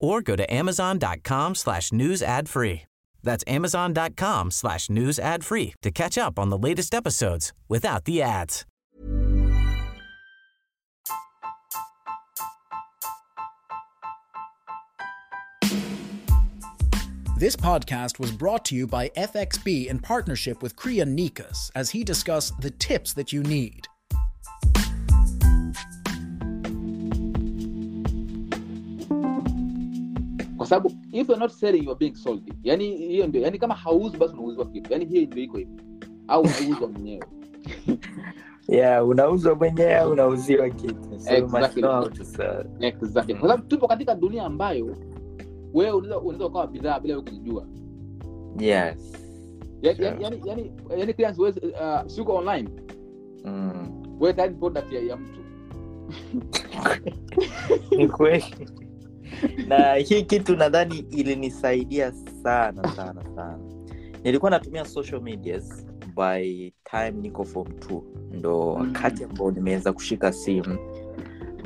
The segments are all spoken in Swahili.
or go to amazon.com slash news ad free. That's amazon.com slash news ad free to catch up on the latest episodes without the ads. This podcast was brought to you by FXB in partnership with Kriya Nikas as he discussed the tips that you need. Sababu if you're not selling you're being sold. Yani hiyo ndio yani kama hauzi basi unauziwa kitu. Yani hiyo ndio iko hivi. Au unauzwa mwenyewe. Yeah unauzwa mwenyewe au unauziwa kitu. So Exactly. exactly. Kwa sababu tupo katika dunia ambayo wewe unaweza ukawa bidhaa bila wewe kujijua yes. Yani yani yani yani, yani clients wewe uh, siko online? Mm. wewe tayari product ya, ya mtu. Ni kweli na hii kitu nadhani ilinisaidia sana sana sana. Nilikuwa natumia social medias by time niko form t ndo wakati ambao nimeweza kushika simu.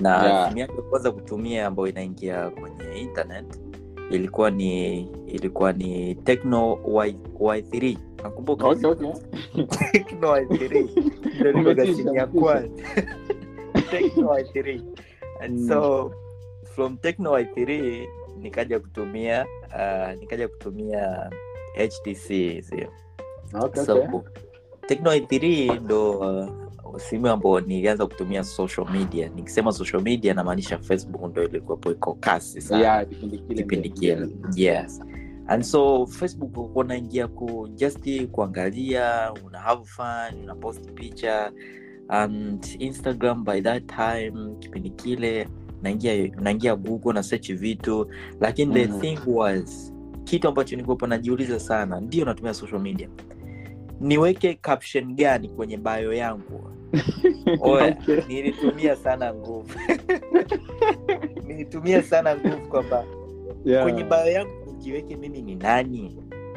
Na Yeah. simu yake kwanza kutumia ambayo inaingia kwenye internet ilikuwa ni ilikuwa ni Tecno Y, y3 nakumbuka. Okay okay. Tecno Y3 ndo ilikuwa simu ya kwanza. Tecno Y3 and Mm. so from Tecno Y3 nikaja kutumia uh, nikaja kutumia HTC hizi okay so okay. Tecno Y3 ndo uh, simu ambao nilianza kutumia social media. Nikisema social media namaanisha facebook ndo ilikuwepo iko kasi sana. Yeah kipindi kile yes. And so facebook ulikuwa unaingia ku just kuangalia una have fun una post picha and instagram by that time kipindi kile naingia naingia google na search vitu lakini the Mhm. thing was kitu ambacho nikopo najiuliza sana ndio natumia social media niweke caption gani kwenye bayo yangu Oya, Okay. nilitumia sana nguvu nilitumia sana nguvu kwamba Yeah. kwenye bayo yangu nijiweke mimi ni nani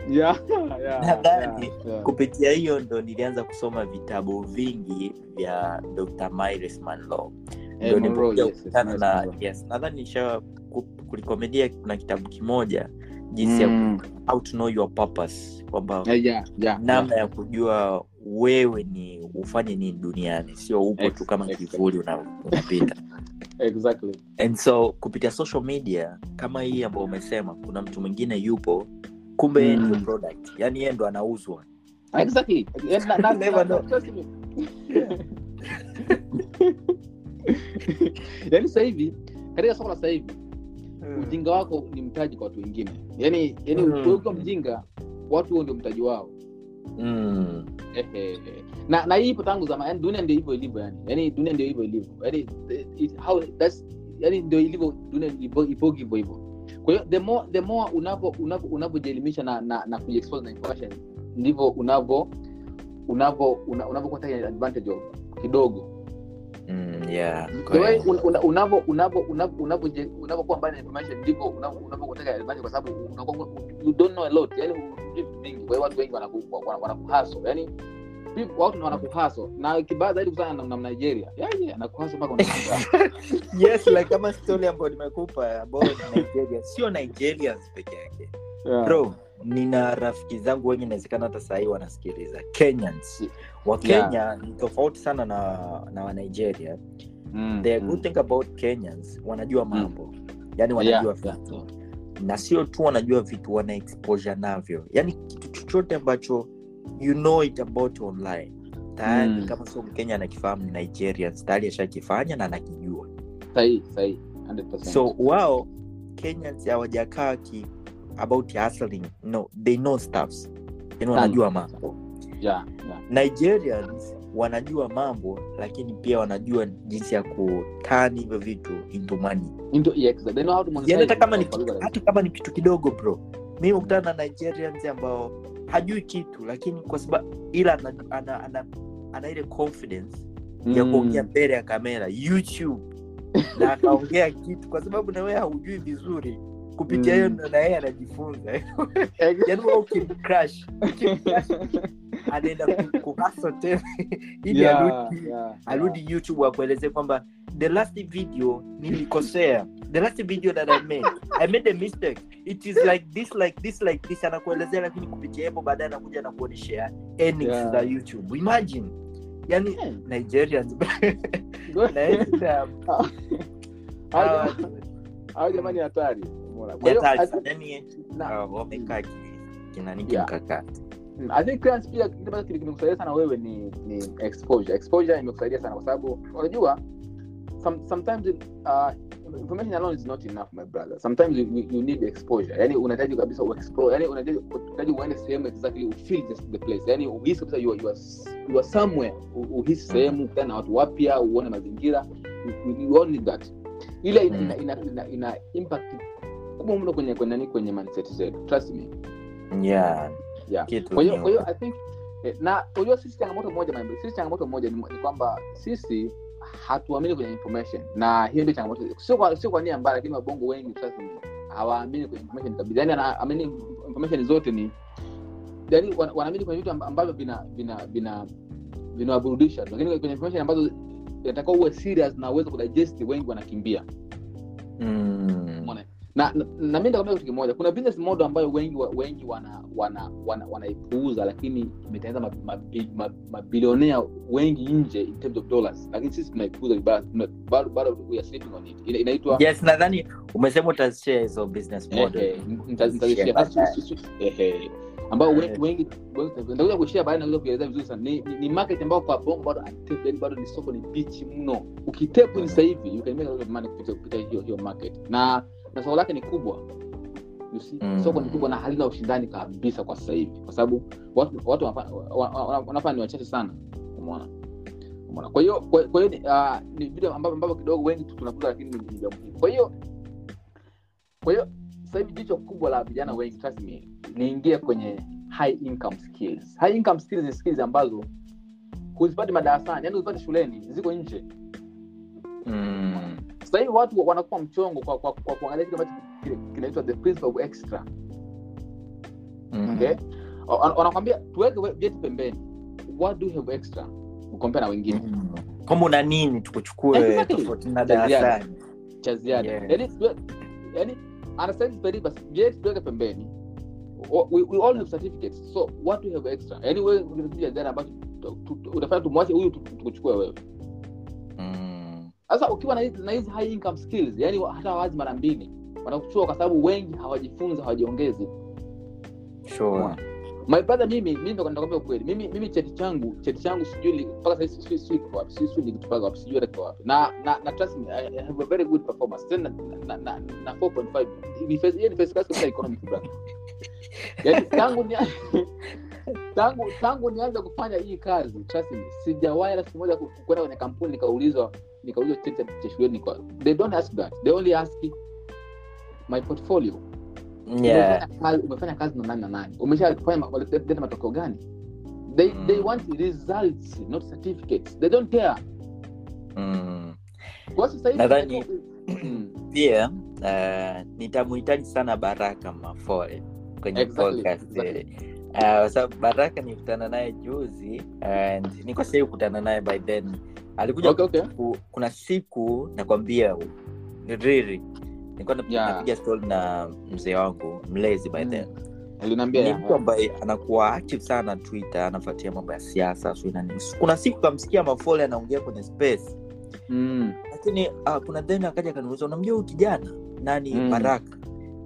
Yeah, yeah, Nadhani yeah, yeah. kupitia hiyo ndo nilianza kusoma vitabu vingi vya dr miles manlow Eh, na yes nadhani nisha kulikomedia kuna kitabu kimoja jinsi ya Mm. how to know your purpose kwamba yeah, yeah, yeah, namna yeah. ya kujua wewe ni ufanye nini duniani sio upo tu kama kivuli una- unapita exactly and so kupitia social media kama hii ambayo umesema kuna mtu mwingine yupo kumbe Mm. ndio product yani yeye ndo anauzwa exactly Eh, na- na- na-. yaani sasa hivi katika soko la sasa hivi ujinga wako ni mtaji kwa watu wengine. Yaani yaani Mm. ukiwa mjinga watu huo ndio mtaji wao. Mm. Ehe. na na hii ipo tangu zamani. Yani dunia ndio hivyo ilivyo yani. Yani dunia ndio hivyo ilivyo. Yani it- how that's yani ndio ilivyo dunia ipo hivyo hivyo. Kwa hiyo the more the more unavyo unavyo unavyojielimisha na na, na kujiexpose na information ndivyo unavyo unavyo una- unavyokuwa advantage of kidogo yeah, unavyokuwa mbali na information ndivyo kwa sababu you don't know a lot yani vingi. Kwa hiyo watu wengi wanakuhaso yani watu wanakuhaso na kibaya zaidi kutana na, anakuhaso mpaka yes like kama story ambayo nimekupa about nigeria. Sio nigerians peke yake. Yeah. bro nina rafiki zangu wengi inawezekana hata sahii wanasikiliza. Kenyans. Wakenya ni tofauti sana na na wanigeria Mm, the mm. thing about kenyans wanajua mambo. Yani wanajua Yeah, vitu. yeah. na sio tu wanajua vitu wana exposure navyo. Yani kitu chochote ambacho you know it about online. Tayari Mm. kama sio mkenya anakifahamu ni nigerians. Tayari ashakifanya na anakijua. Sahi sahi 100%. so wao kenyans hawajakaa ki about hustling. No they know stuffs yani wanajua mambo. Yeah, yeah. nigerians wanajua mambo lakini pia wanajua jinsi ya kutani hivyo vitu into money. Into, yeah, exactly. They know how to monetize yani hata kama ni hata kama ni kitu kidogo bro. Mi mekutana na nigerians ambao hajui kitu lakini kwa sababu ila ana, ana, ana, ana ile confidence ya Mm. kuongea mbele ya kamera youtube. Na akaongea kitu kwa sababu na wewe haujui vizuri kupitia hiyo Mm. na yeye anajifunza. Yani wewe ukimcrash anaenda ku- tena. Ili Yeah, arudi yeah, arudi youtube akuelezee kwamba the last video nilikosea. The last video that i made i made a mistake. It is like this like this like this. Anakuelezea lakini kupitia hapo baadaye anakuja na kuonyesha earnings Yeah. za youtube. Imagine. Yani Yeah. nigerians. Naenda- Hao hawa- jamani hatari I think- kimkakati Mm, clearance pia ambacho kimekusaidia sana wewe ni ni exposure. Exposure imekusaidia sana kwa sababu unajua some, sometimes uh, information alone is not enough my brother. Sometimes you, you need exposure. Yani unahitaji kabisa uexplore. Yani unahitaji unahitaji uende sehemu exactly you feel the, the place. Yani uhisi kabisa you are, you are, you are somewhere. Uhisi sehemu ukutana na watu wapya, uone mazingira. You, you, you all need that. Ile ina, ina, ina, ina, ina impact kubwa mno kwenye kwenye nani kwenye mindset zetu. Trust me yeah yeah. kwa hiyo kwa hiyo i think eh, na unajua sisi changamoto moja my sisi changamoto moja ni, ni kwamba sisi hatuamini kwenye information na hiyo ndio changamoto sio kwa sio kwa nia mbaya lakini wabongo wengi sasa ni hawaamini kwenye information kabisa yani anaamini information zote ni yani wanaamini kwenye vitu ambavyo vina vina vina vinawaburudisha lakini kwenye information ambazo inatakiwa uwe serious na uweze kudigest wengi wanakimbia Mm. Umeona? Na, na, na mi nitakwambia kitu kimoja. Kuna business model ambayo wengi wengi wanaipuuza wana wana wana lakini imetengeneza mabilionea ma, ma, ma, wengi nje in terms of dollars. Lakini sisi tunaipuuza bado bado we are sleeping on it. Ina- inaitwa yes nadhani umesema utashare hizo business model. nitazishare. Ehe. wengi wengi nitakuja kushare baadaye nakuja kuelezea vizuri sana. Ni, ni, market ambao kwa bongo bado untapped, yani bado ni soko ni bichi mno. Ukitepu ni sasa hivi you can make a lot of money kupitia kupitia hiyo hiyo market. Na na soko lake ni kubwa you see? Mm. soko ni kubwa na halina ushindani kabisa kwa sasa hivi kwa sababu watu watu wanafanya wa- wa- wanafanya ni wachache sana umeona? Umeona? Kwa hiyo kwa hiyo ah, ni vitu ambavyo kidogo wengi tu tunakuta lakini ni ni vya muhimu kwa hiyo kwa hiyo sasa hivi jicho kubwa la vijana wengi trust me niingie kwenye high income skills. High income skills ni skills ambazo huzipati madarasani yani huzipati shuleni ziko nje. Mm. Sasa hivi watu wanakuwa mchongo kwa, kwa, kwa kuangalia kile ambacho kinaitwa the principle of extra Mhm. okay wanakwambia tuweke we- vyeti pembeni what do you have extra ukompea na wengine Mm. kama una nini tukuchukue tofauti na Cha ziada. darasani cha ziada yani vyeti tuweke pembeni we, we all have certificates so what do you have extra yani wewe ziada ambacho unafanya tumwache huyu tukuchukue wewe Mm. Sasa ukiwa na hizi na hizi high income skills yani hata wazi mara mbili wanakuchua kwa sababu wengi hawajifunzi hawajiongezi. Sure. my brother mimi mimi nakwambia ukweli. Mimi mimi cheti changu cheti changu sijui mpaka sasa sijui kiko wapi sijui nikitupaga wapi sijui hata kiko wapi. Na na na trust me I, have a very good performance. Tena na na na 4.5 ni first hiyo ni first class katika economic brother. Yani tangu ni tangu tangu nianze kufanya hii kazi trust me sijawahi hata siku moja kwenda kwenye kampuni nikaulizwa nikaulizwa cheti cha- shuleni kwa they don't ask that they only ask my portfolio Yeah. umefanya kazi, na nani na nani umeshafanya ma- matokeo gani they, Mm. they want results not certificates they don't care Mm. kwa sasa hivi pia uh, nitamhitaji sana baraka mafole kwenye Exactly, podcast exactly. eh, Uh, sababu baraka nikutana naye juzi and niko sahii kukutana naye by then alikuja Okay, okay. ku, kuna siku nakwambia riri nilikuwa napiga Yeah. stori na mzee wangu mlezi by Mm. then aliniambia ni mtu ambaye anakuwa active sana twitter anafuatia mambo ya siasa kuna siku kamsikia mafole anaongea kwenye space mm. lakini uh, kuna then akaja akaniuliza unamjua huyu kijana nani Mm. baraka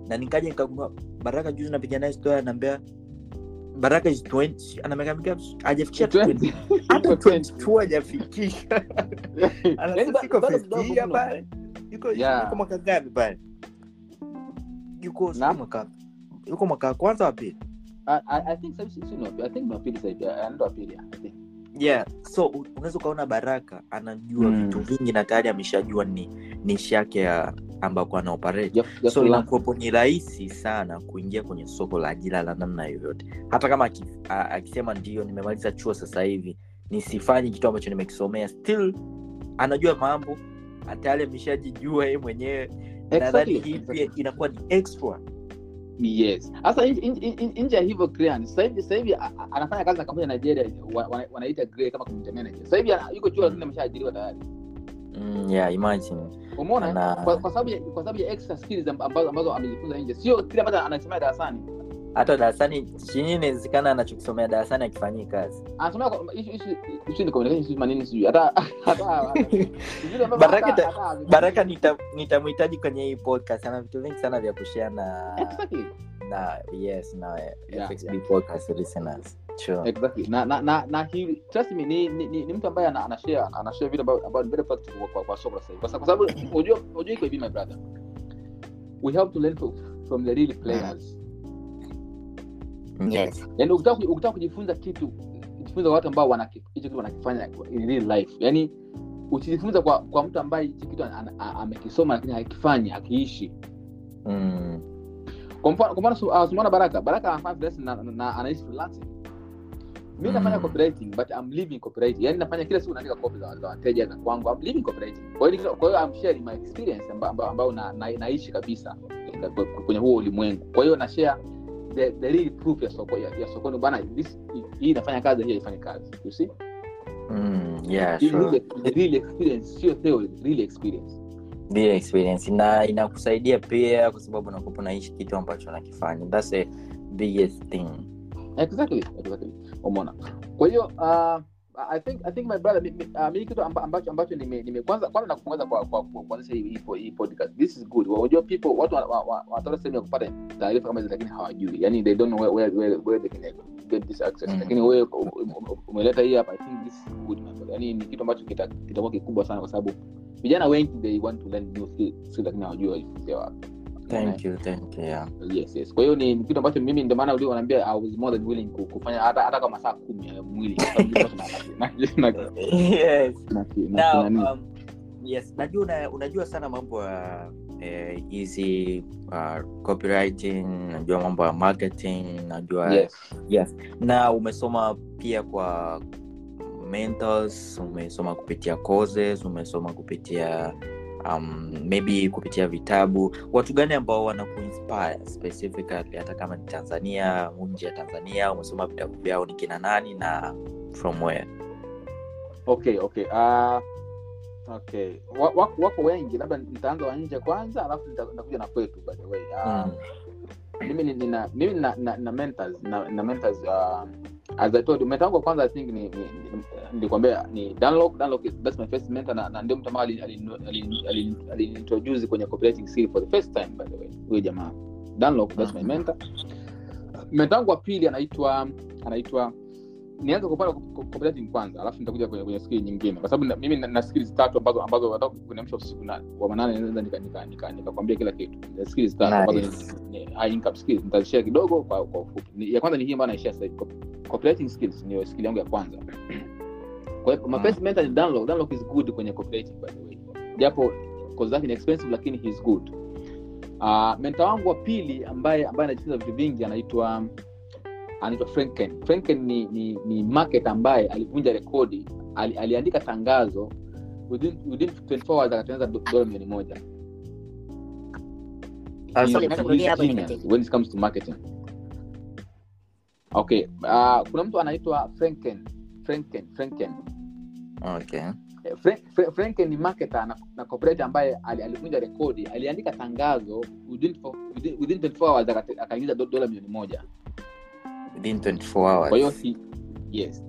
na nikaja nikagundua baraka juzi napiga naye story anaambia baraka is 20 ana miaka mingapi? Hajafikisha hata 22 hajafikisha. Anasiko mno. pale. Yuko Yeah. mwaka ngapi pale? Yuko mwaka yuko mwaka wa kwanza wa pili? Yeah so unaweza ukaona baraka anajua Mm. vitu vingi na tayari ameshajua ni nishi yake ya ambako ana operate yep, yep, so inakuwepo ni rahisi sana kuingia kwenye soko la ajira la namna yoyote. Hata kama akisema ndio nimemaliza chuo sasa hivi nisifanyi kitu ambacho nimekisomea still anajua mambo tayari ameshajijua yeye mwenyewe. Nadhani hii pia inakuwa ni extra. Yes. Hasa nje- ya hivyo sasa hivi anafanya kazi na kampuni ya nigeria wa- wa- wanaita Grey kama community manager. Sasa hivi yuko chuo lakini ameshaajiriwa tayari. Mm, yeah imagine umeona Ana- kwa, kwa sababu kwa sababu ya extra skills ambazo ambazo amejifunza nje sio kile ambacho anasomea darasani hata darasani chini inawezekana anachokisomea darasani akifanyii kazi Baraka nitamhitaji kwenye hii podcast ana vitu vingi sana vya kushea na na yes na Yeah, yeah. podcast listeners sure. Exactly. Na na na, na he, trust me ni, ni, ni, ni mtu ambaye ana, ana share vitu ambavyo ambavyo ni very practical kwa, kwa, kwa soko sasa kwa sababu unajua unajua iko hivi my brother. We have to learn from, from the real players. Yes. Yani ukitaka ukitaka kujifunza kitu jifunza watu ambao wana hicho kitu wanakifanya in real life. Yani usijifunza kwa kwa mtu ambaye hichi kitu amekisoma lakini hakifanyi akiishi mm. kwa mfano ah, Sumana Baraka. Baraka anafanya na, na, na anaishi freelancing mi nafanya Mm. copywriting but I'm living copywriting yani nafanya kila siku naandika copy za wateja za kwangu I'm living copywriting kwa hiyo kwa hiyo I'm sharing my experience amba- amba- na, na, naishi kabisa eh, kwenye huo ulimwengu. Kwa hiyo na share the, the real proof ya soko ya, ya sokoni. Bana this hii inafanya kazi hii haifanyi kazi. You see? Mm. yeah sure. the, the real experience. Sio theory real experience. Real experience. Na inakusaidia pia kwa sababu unakuwa naishi kitu ambacho nakifanya that's a biggest thing exactly exactly. Umeona? Kwa hiyo uh, I think I think my brother mimi mi- uh, kitu amba- ambacho ambacho nime, nime kwanza kwanza nakupongeza kwa kwa kuanzisha hii hii podcast this is good. Unajua people watu wa- wa- wa- wanatoka sehemu ya kupata taarifa kama hizo lakini hawajui. Yani they don't know where where where, where they can get this access. Mm. lakini wewe u- u- u- umeleta hii hapa I think this is good my brother. Yani ni kitu ambacho kita- kitakuwa kikubwa sana kwa sababu vijana wengi they want to learn new skills lakini hawajui wapi thank you thank you yeah. Yes yes. Kwa hiyo ni kitu ambacho mimi ndio maana wanaambia i was more than willing kufanya hata hata kama saa kumi ya mwili. Yes. najua una, unajua sana mambo ya eh, hizi uh, copywriting najua mambo ya marketing najua yes. Yes. Na umesoma pia kwa mentors umesoma kupitia courses umesoma kupitia um, maybe kupitia vitabu. Watu gani ambao wanakuinspire specifically? Hata kama ni tanzania nje ya tanzania umesoma vitabu vyao ni kina nani na from where? Okay okay uh, okay. Wako, wako wengi labda nitaanza wa nje kwanza alafu nita- nitakuja na kwetu by the way. Uh, mm. mimi nina mimi nina, na, nina mentors nina, nina mentors uh, as I told you mentor wangu wa kwanza I think ni, ni, ni ni Dunlop. Dunlop is that's my first mentor na, na ndio mtu ambaye alini- alini- alini- aliniintroduce kwenye copywriting skill for the first time by the way huyo jamaa. Dunlop that's my Mhm. mentor. Mentor wangu wa pili anaitwa anaitwa nianze kupata upande wa co- copywriting kwanza alafu nitakuja kwenye, kwenye skill nyingine. Kwa sababu na- mimi na, na skills tatu ambazo ambazo kuniamsha usiku na wa manane naweza nika nika nika kila kitu. Na skills tatu ambazo Nice. ni, high income skills. Nitashare kidogo kwa kwa ufupi. Ya kwanza ni hii ambayo naishare sasa copywriting skills ni skill yangu ya kwanza. Kwa hiyo Mm. first mentor ni download. Download is good kwenye copywriting by the way. Japo kozi zake ni expensive lakini he is good. Uh, mentor wangu wa pili ambaye ambaye anajifunza vitu vingi anaitwa anaitwa franken. Franken ni, ni, ni market ambaye alivunja rekodi ali, aliandika tangazo within, within 24 hours akatengeneza dola milioni moja. When it comes to marketing. Okay uh, kuna mtu anaitwa franken franken franken. Okay. Eh, Frank- ni marketer na, na corporate ambaye alivunja rekodi aliandika tangazo within, within, within 24 hours akaingiza dola milioni moja within 24 hours. Kwa hiyo yes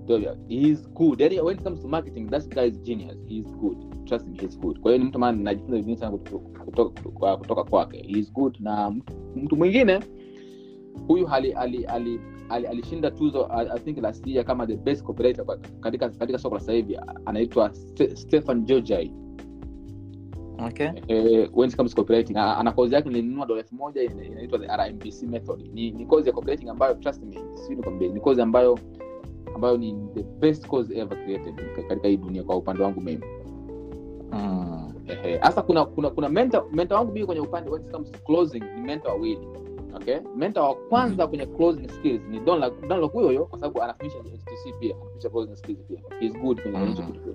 he's good. Yani when it comes to marketing that guy is genius. He's good. Trust me he's good. Kwa mtu maana najifunza vingi sana kutoka, kutoka, kwake. He's good. Na mtu, mwingine huyu ali, ali, ali, ali, alishinda tuzo I, think last year kama the best operator katika katika soko la sasa hivi anaitwa Ste- Stefan Jojai okay. Eh, when it comes to copywriting ana kozi yake nilinunua dola elfu moja inaitwa the RMBC method. Ni, ni kozi ya copywriting ambayo trust me sijui nikwambie ni kozi ambayo ambayo ni the best course ever created katika hii dunia kwa upande wangu mimi. Mm. Hasa kuna kuna kuna mentor, mentor wangu mimi kwenye upande when it comes to closing ni mentor wawili. Okay? Mentor wa kwanza kwenye closing skills ni Don La- Don Lock huyo huyo kwa sababu anafundisha HTC pia anafundisha closing skills pia. He's good kwenye hicho kitu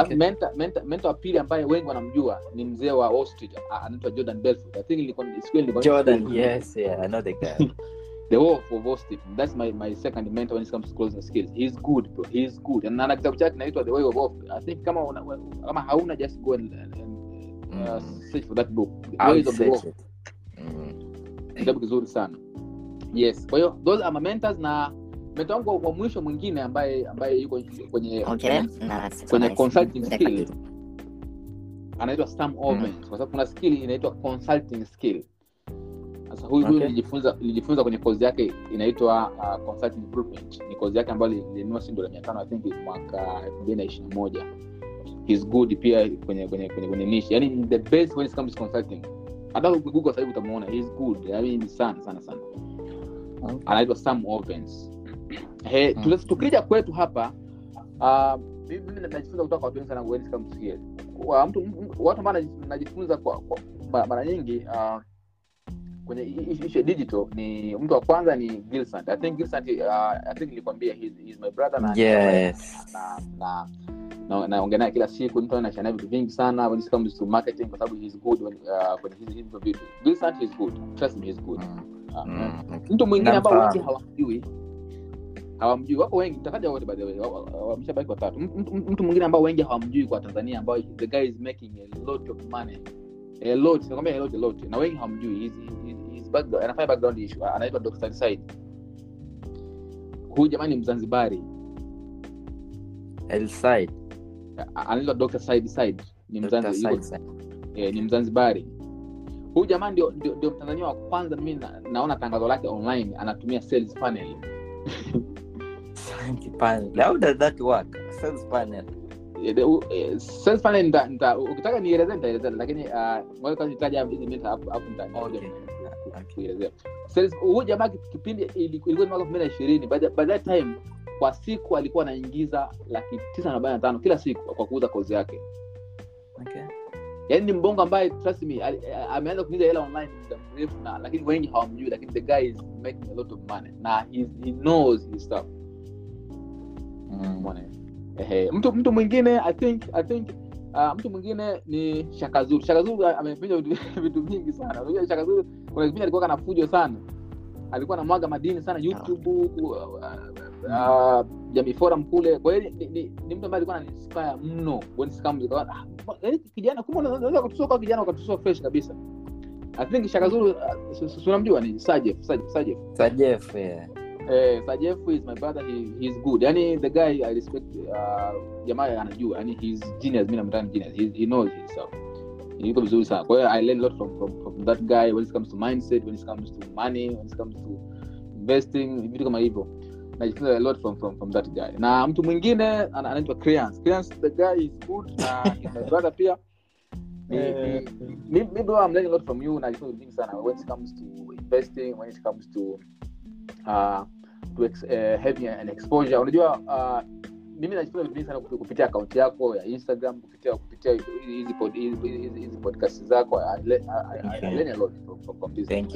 okay. mentor mentor mentor wa pili ambaye wengi wanamjua ni mzee wa Wall Street anaitwa Jordan Belfort. I think nilikuwa siku ile jordan yes yeah i know the guy. The wolf of Wall Street that's my my second mentor when it comes to closing skills. He's good bro. He's good. And ana kitabu chake kinaitwa the way of Wolf i think kama una, kama hauna just go and, and uh, Mm. search for that book. The ways of the wolf. it. Mm. kitabu kizuri sana. Yes. Kwa hiyo those are my mentors na mentor wangu wa- mwisho mwingine ambaye ambaye yuko kwenye kwenye, na kwenye consulting skill. anaitwa Sam Ovens kwa sababu kuna skill inaitwa consulting skill. Sasa huyu huyu Okay. nilijifunza nilijifunza kwenye kozi yake inaitwa uh, consulting blueprint. Ni kozi yake ambayo nilinunua si dola 500 i think mwaka 2021 he's good pia kwenye kwenye kwenye kwenye niche. Yani the best when it comes to consulting. Hata ukiguga sasa hivi utamuona he's good. Yani mean sana sana sana. Okay. anaitwa Sam Ovens he Mm. tukija kwetu hapa uh, mimi najifunza kutoka kwa watu wengi sana mtu watu ambao najifunza kwa, kwa mara nyingi uh, kwenye ishu ya digital ni mtu wa kwanza ni Gilsant. I think Gilsant uh, I think nilikwambia he's, he's my brother na Yes. na na na naye kila siku mtu anashana vitu vingi sana when it comes to marketing kwa sababu he's good when, uh, kwenye hizi hizi vitu Gilsant is good trust me he's good Mm. uh, Mm. Mtu mwingine ambao wengi hawamjui hawamjui wako wengi. Mtakaja wote by the way wa- wa- wameshabaki watatu mtu, mwingine ambao wengi hawamjui kwa tanzania ambao the guy is making a lot of money. A lot nakwambia a lot a lot. Na wengi hawamjui. He's- he's- he's background- anafanya background issue. Anaitwa Dr. Said. Huyu jamani ni mzanzibari. El Said. Anaitwa Dr. Said Said. Ni Dr. mzanzi, Said yuko- Said. eh, ni mzanzibari. Huyu jamaa ndio, ndio, ndio mtanzania wa kwanza mimi na, naona tangazo lake online anatumia sales funnel Sales panel. How does that work? Sales panel. Eh, u- sales funnel nita- nita- ukitaka nielezee nitaelezea lakini hizi mita hapo hapo huyu jamaa kipindi ilikuwa ni mwaka elfu mbili na ishirini by that time kwa siku alikuwa anaingiza laki tisa na arobaini na tano kila siku kwa kuuza kozi yake Okay. yaani ni mbongo ambaye trust me ameanza kuingiza hela online muda mrefu na lakini wengi hawamjui lakini the guy is making a lot of money na he, he knows his stuff Mm. Ehe, mtu mtu mwingine i think i think uh, mtu mwingine ni shakazuru shakazuru amefanya vitu, vingi sana. Unajua shakazuru kuna kipindi alikuwa kana fujo sana. Alikuwa na mwaga madini sana youtube uh, uh, jamii forum kule. Kwa hiyo ni, ni, ni mtu ambaye alikuwa ananinspire mno ah, yaani kijana kumbe unaweza kutusua kwa kijana ukatusua fresh kabisa. I think shakazuru uh, si- si- si unamjua ni sajef sajef sajef. Sajef, yeah. Eh, Sajef is my brother he, he's good. Yani the guy i respect uh, jamaa anajua. Yani he's genius mimi namtani genius. He, he knows himself. Yuko vizuri sana. Kwa hiyo i learn a lot from, from, from that guy when it comes to mindset when it comes to money when it comes to investing vitu kama hivyo. Najifunza a lot from, from, from that guy. Na mtu mwingine anaitwa Creance. Creance, the guy is good na he's my brother pia. Mi- mi bro, I'm learning a lot from you najifunza vingi sana. When it comes to investing when it comes to uh, to ex, uh, having an exposure. Unajua uh, mimi najifunza vitu vingi sana kupitia akaunti yako ya instagram kupitia kupitia hizi pod- hizi- hizi hizi podcast zako.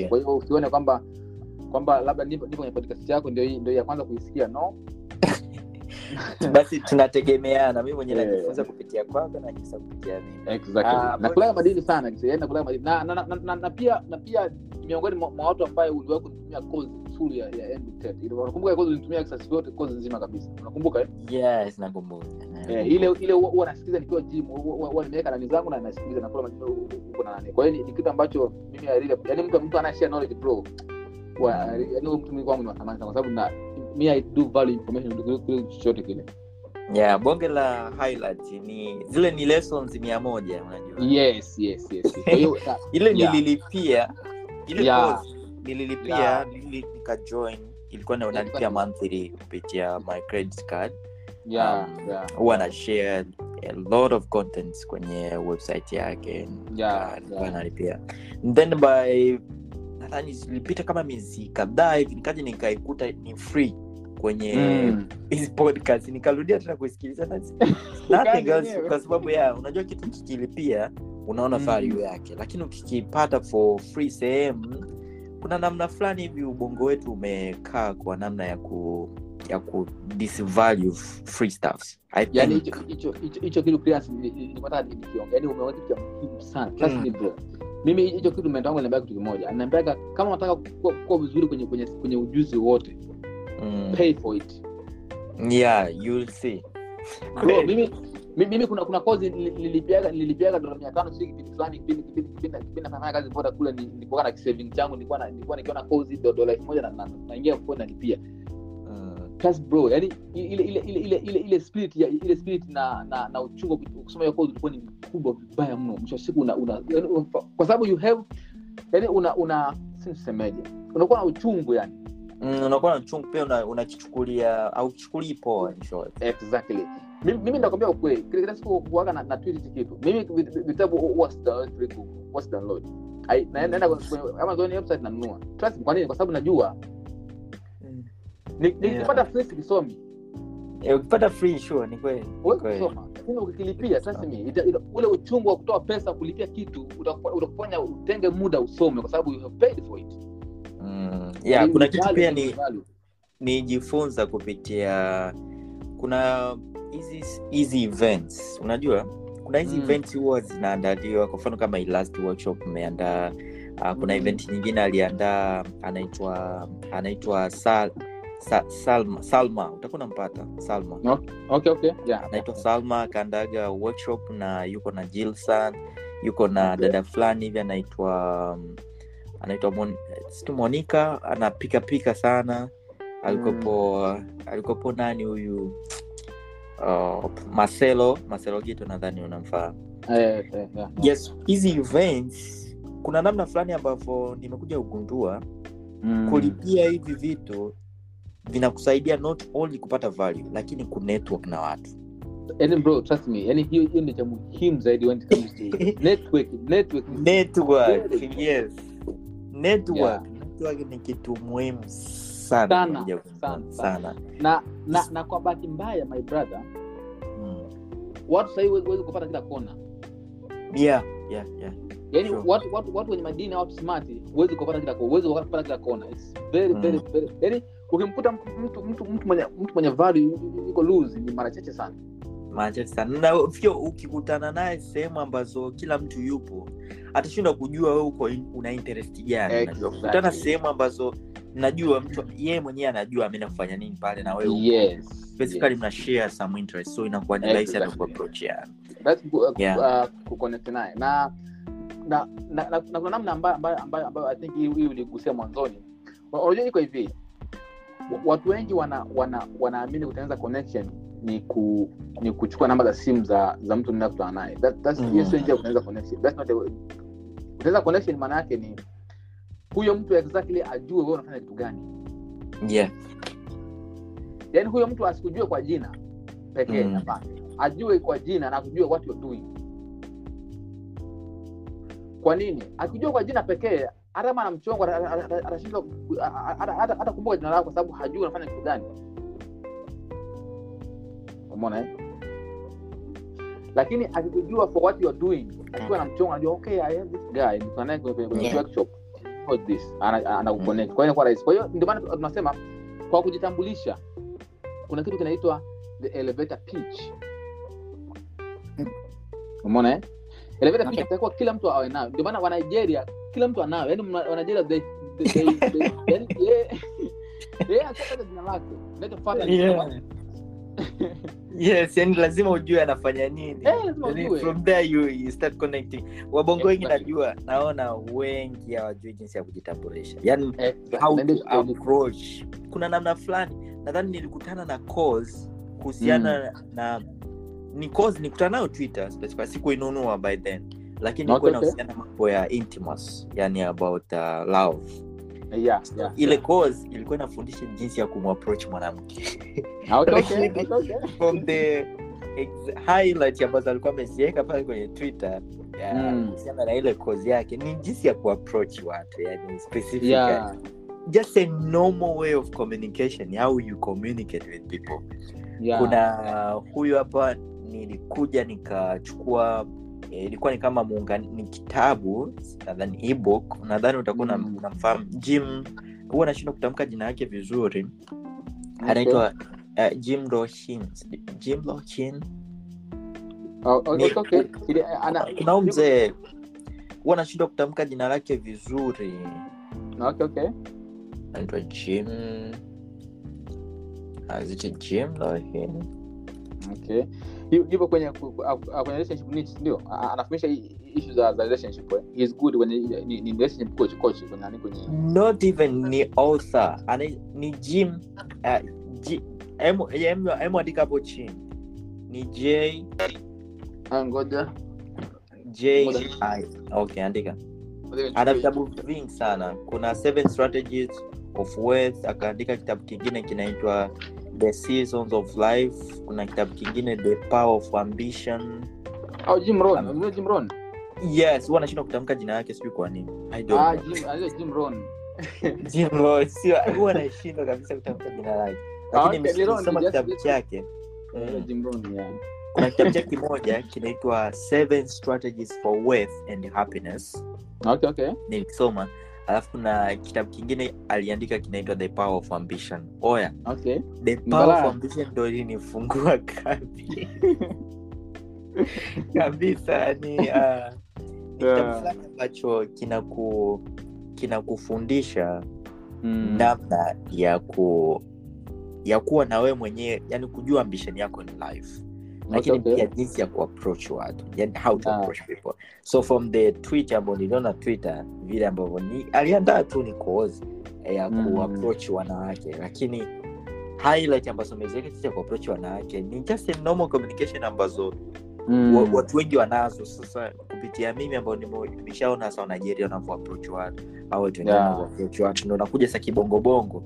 Kwa hiyo usione kwamba kwamba labda nipo kwenye podcast yako ndio ndio ya kwanza kuisikia no. Basi tunategemeana. Mi mwenyewe najifunza kupitia kwako najifunza kupitia mimi. Ah, nakulaga madini sana na, na, na, na, na pia na pia miongoni mwa mwa watu ambaye uliwahi kunitumia kozi full ya ya unakumbuka kozi ulinitumia kisasi yote kozi nzima kabisa. Unakumbuka eh? yes nakumbuka. Eh, ile ile huwa nasikiza nikiwa gym huwa- nimeweka nani zangu na nasikiliza nakula madini huko na nani. Kwa hiyo ni, kitu ambacho mimi really yani mtu mtu anashare knowledge bro. Wa yani mtu mimi kwangu ni wathamani sana kwa sababu na me I do value information kuliko kuliko chochote kile. Yeah bonge la highlight ni zile ni lessons mia moja unajua. Yes yes yes kwa hiyo ile nililipia ile Yeah. course nililipia nili- nikajoin ilikuwa na unalipia monthly kupitia my credit card. Yeah Um, yeah huwa na share a lot of contents kwenye website yake. Yeah, yeah. nalipia. Then by nadhani zilipita kama miezi kadhaa hivi nikaja nikaikuta ni free kwenye Mm. podcast. Nikarudia tena else, kwa sababu ya unajua kitu kikilipia unaona Mm. value yake. Lakini ukikipata for free sehemu kuna namna fulani hivi ubongo wetu umekaa kwa namna ya ku ya ku disvalue free stuffs. Yani hicho kitu clearance ni- ni- nilipata nikiongea. Yani umeongea kitu muhimu sana. Trust me bro. Mimi hicho kitu mentor wangu ananiambia kitu kimoja. Ananiambia kama unataka kuwa, kuwa vizuri kwenye kwenye kwenye ujuzi wote mm, pay for it. Yeah you'll see. Bro mimi mimi kuna kuna kozi nilipiaga nilipiaga dola mia tano sijui kipindi fulani kipindi kipindi kipindi kipindi nafanya kazi boda kule nilikuwa na saving changu nilikuwa na nilikuwa nikiona kozi dola elfu moja na na- naingia kwa nalipia. Mm, bro yani ile ile ile ile ile ile spirit ya ile spirit na na na uchungu kusoma hiyo kozi ulikuwa ni mkubwa vibaya mno. Mwisho siku una, una yani, kwa sababu you have yani una una si unakuwa na uchungu yani. Mm, unakuwa na uchungu pia una- au kichukulii poa exactly mimi mimi nakwambia ukweli. Kile kila siku kuaga na, na tweet kitu. Mimi vi- vi- vitabu huwa sidownload huwa sidownload naenda kwenye Amazon website nanunua. Trust kwa nini? Kwa sababu najua. Nikipata free sikisomi. Eh, ukipata free sure ni kweli. Kusoma. Lakini ukikilipia trust me ule uchungu wa kutoa pesa kulipia kitu utakufanya utenge muda usome kwa sababu you have paid for it. Mm, yeah, kuna kitu pia ni nijifunza kupitia kuna hizi events unajua kuna hizi Mm. events huwa zinaandaliwa kwa mfano kama last workshop mmeandaa uh, kuna Mm. event nyingine aliandaa anaitwa anaitwa Sal, Sa, salma salma utakuwa unampata salma okay okay yeah anaitwa salma akaandaga workshop na yuko na jilsan yuko na Okay. dada fulani hivi anaitwa um, anaitwa Mon, situ monica anapikapika sana alikopo alikopo nani huyu uh, marcelo marcelo gito nadhani unamfahamu Eh, eh, yeah. yes hizi events kuna namna fulani ambavyo nimekuja kugundua Mm. kulipia hivi vitu vinakusaidia not only kupata value lakini kunetwork na watu Yaani bro trust me yani hiyo hiyo ndio cha muhimu zaidi when it comes to network network network yes network Yeah. network ni kitu muhimu sana. Sana, sana, sana, sana. Na na na kwa bahati mbaya my brother Mm. watu sahii huwezi kupata kila kona. Yeah yeah yeah. Yani Sure. watu, watu, watu wenye madini au watu smart huwezi kupata kila huwezi kupata kila kona. It's very Mm. very very yani ukimkuta mtu mtu mtu mwenye mtu mwenye value yuko lose ni mara chache sana. Machache sana. Na pia ukikutana naye sehemu ambazo kila mtu yupo atashindwa kujua wewe uko una interest gani. Exactly. kutana sehemu ambazo najua mtu yeye mwenyewe anajua ameenda kufanya nini pale na wewe yes basically yes. mna share some interest so inakuwa ni rahisi hata kuapproach uh, Yeah. uh, kuconnect naye. Na na na, na, na kuna namna ambayo ambayo ambayo ambayo I think hii uligusia mwanzoni. Wa- unajua iko hivi. Watu wengi wana wana wanaamini kutengeneza connection ni ku ni kuchukua namba za simu za za mtu ninayekutana naye. That, that's hiyo sio njia ya kutengeneza connection. That's not the way. kutengeneza connection maana yake ni huyo mtu exactly ajue wewe unafanya kitu gani. Yeah. Yaani huyo mtu asikujue kwa jina pekee Mm. hapana. Ajue kwa jina na akujue what you're doing. Kwa nini? Akijua kwa jina pekee hata kama anamchongo ata- ata- ata- atashindwa hata- kumbuka jina lako kwa sababu hajui unafanya kitu gani. Umeona eh? lakini akikujua for what you are doing akiwa anamchongo anajua okay I have this guy niko kwenye kwenye Yeah. What's this ana ana kwa hiyo inakuwa rahisi kwa hiyo ndio maana tunasema kwa kujitambulisha kuna kitu kinaitwa the elevator pitch umeona eh? elevator pitch Okay. kila mtu awe nayo ndio maana wanigeria kila mtu anayo yani wanigeria they, they, they, they, yani yeye yeye akipata jina lake. yes yani lazima ujue anafanya nini. Eh, lazima Yani ujue. from there you, you start connecting. Wabongo wengi Exactly. najua naona wengi hawajui jinsi ya kujitambulisha. Yani eh, how to approach. Kuna namna fulani. Nadhani nilikutana na cause kuhusiana na ni cause nilikutana nayo twitter sikuinunua by then. Lakini ilikuwa inahusiana mambo ya intimacy yani about uh, love yeah, yeah, ile yeah. course ilikuwa inafundisha jinsi ya kumapproach mwanamke Ah, okay, okay, Lakini- okay, okay. from the highlight ambazo alikuwa ameziweka pale kwenye twitter kuhusiana Mm. na ile kozi yake ni jinsi ya kuapproach watu yani specific Yeah, just a normal way of communication how you communicate with people yeah. kuna huyu hapa nilikuja nikachukua ilikuwa ni kama muungani ni kitabu nadhani ebook nadhani utakuwa Mm. unamfahamu jim huwa anashindwa kutamka jina yake vizuri Okay. anaitwa uh, jim rochin jim rochin Oh, okay, okay. Kuna huyu mzee huwa anashindwa kutamka jina lake vizuri Okay, okay. anaitwa jim azite jim rochin Okay. Yu- yupo kwenye kwenye relationship needs ndio? Anafundisha issue za za relationship he is good kwenye ni, ni relationship coach coach kwenye nani kwenye not even ni author. Ana, ni jim uh, G, M, M, M andika hapo chini. Ni j Ah, ngoja. J i okay andika. Ana vitabu vingi sana. Kuna seven strategies of wealth akaandika kitabu kingine kinaitwa the seasons of life. Kuna kitabu kingine the power of ambition. Oh, Jim Rohn. Um, Jim Rohn? Yes huwa anashindwa kutamka jina yake sijui kwa nini. Ah. Jim Jim Rohn. Jim Rohn, sio huwa anashindwa kabisa kutamka jina lake. Ah, lakini okay, ni Rohn, msoma just- kitabu chake. Mm. Jim Rohn yeah. Kuna kitabu chake kimoja kinaitwa seven strategies for wealth and happiness. Okay okay. Nilisoma alafu kuna kitabu kingine aliandika kinaitwa the power of ambition. Oya. Okay. The Ni power of ambition ndo ilinifungua kabi kabisa ni uh, kitabu fulani ambacho kinaku kinakufundisha Mm. namna ya ku ya kuwa na wewe mwenyewe yani kujua ambisheni yako ni life lakini okay. pia jinsi ya kuapproach watu yani how to Ah. approach people so from the twitter ambao niliona twitter vile ambavyo aliandaa tu ni kozi ya Mm. wanawake lakini highlight ambazo ameziweka jinsi ya kuapproach wanawake ni just a normal communication ambazo Mm. watu wengi wanazo sasa kupitia mimi ambao nimeshaona sa nigeria wanavyoapproach watu au watu wengine Yeah. wanavyoapproach watu ndo nakuja sa kibongobongo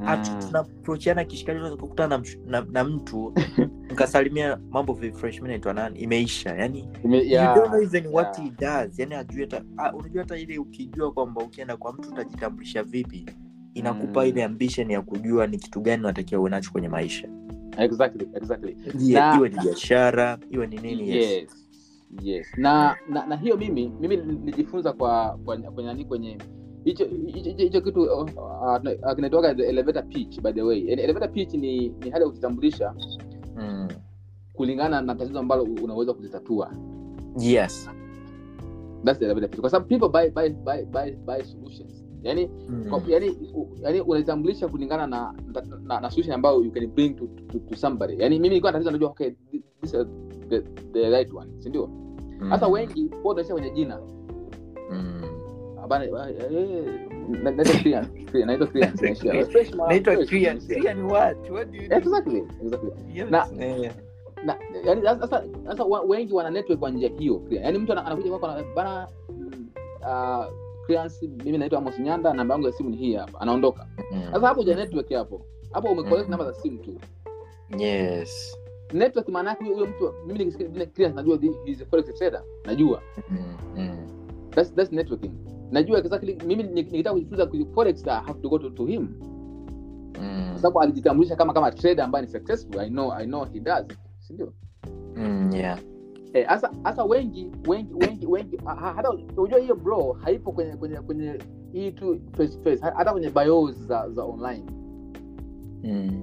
Mm. tunaprochiana kishikali unaweza kukutana na, na, na mtu mkasalimia mambo vipi fresh mi naitwa nani imeisha yani Ime- you don't know even what yeah. he does yani ajui hata ah, unajua hata ile ukijua kwamba ukienda kwa mtu utajitambulisha vipi inakupa Mm. ile ambition ya kujua ni kitu gani unatakiwa uwe nacho kwenye maisha exactly exactly yeah, Na- iwe ni biashara iwe ni nini yes. yes yes na, na na hiyo mimi mimi nilijifunza kwa kwa- kwenye kwenye hicho hicho- hicho hicho kitu uh, uh, kinaitwaga elevator pitch by the way elevator pitch ni ni hali ya kujitambulisha Mm. kulingana na tatizo ambalo unaweza kulitatua yes that's the elevator kwa sababu people buy buy buy buy, buy solutions yani Mm. kwa- yani u- yani unajitambulisha kulingana na na, na solution ambayo you can bring to, to, to somebody yani mimi nilikuwa tatizo najua okay this is the, the right one si ndio hasa Mm. wengi huwa wanaishia kwenye jina Mm. Bana, eh, naitwa Krian, Krian, naitwa Krian, naishia. Fresh man, naitwa Krian. Krian what? What do you do? Exactly, exactly. Yes. Na-. Na- yani sasa- wengi wana network kwa njia hiyo yani mtu ana- anakuja kwako bana ah, mimi naitwa Amos Nyanda namba yangu ya simu ni hii hapa anaondoka Mm. sasa hapo uja network hapo hapo umecollect Mm. namba za simu tu yes network maana yake huyo huyo mtu mimi nikisikia clearance najua he is a forex trader najua Mm. Mm. that's that's networking najua exactly mimi nik- nikitaka kujifunza forex I have to go to, to him Mm. kwa sababu alijitambulisha kama kama trader ambaye ni successful i know i know he does si ndio Mm. yeah eh hasa hasa wengi wengi wengi wengi ha- ha- hata unajua hiyo bro haipo kwenye kwenye kwenye hii tu face face hata kwenye bios za za online Mm.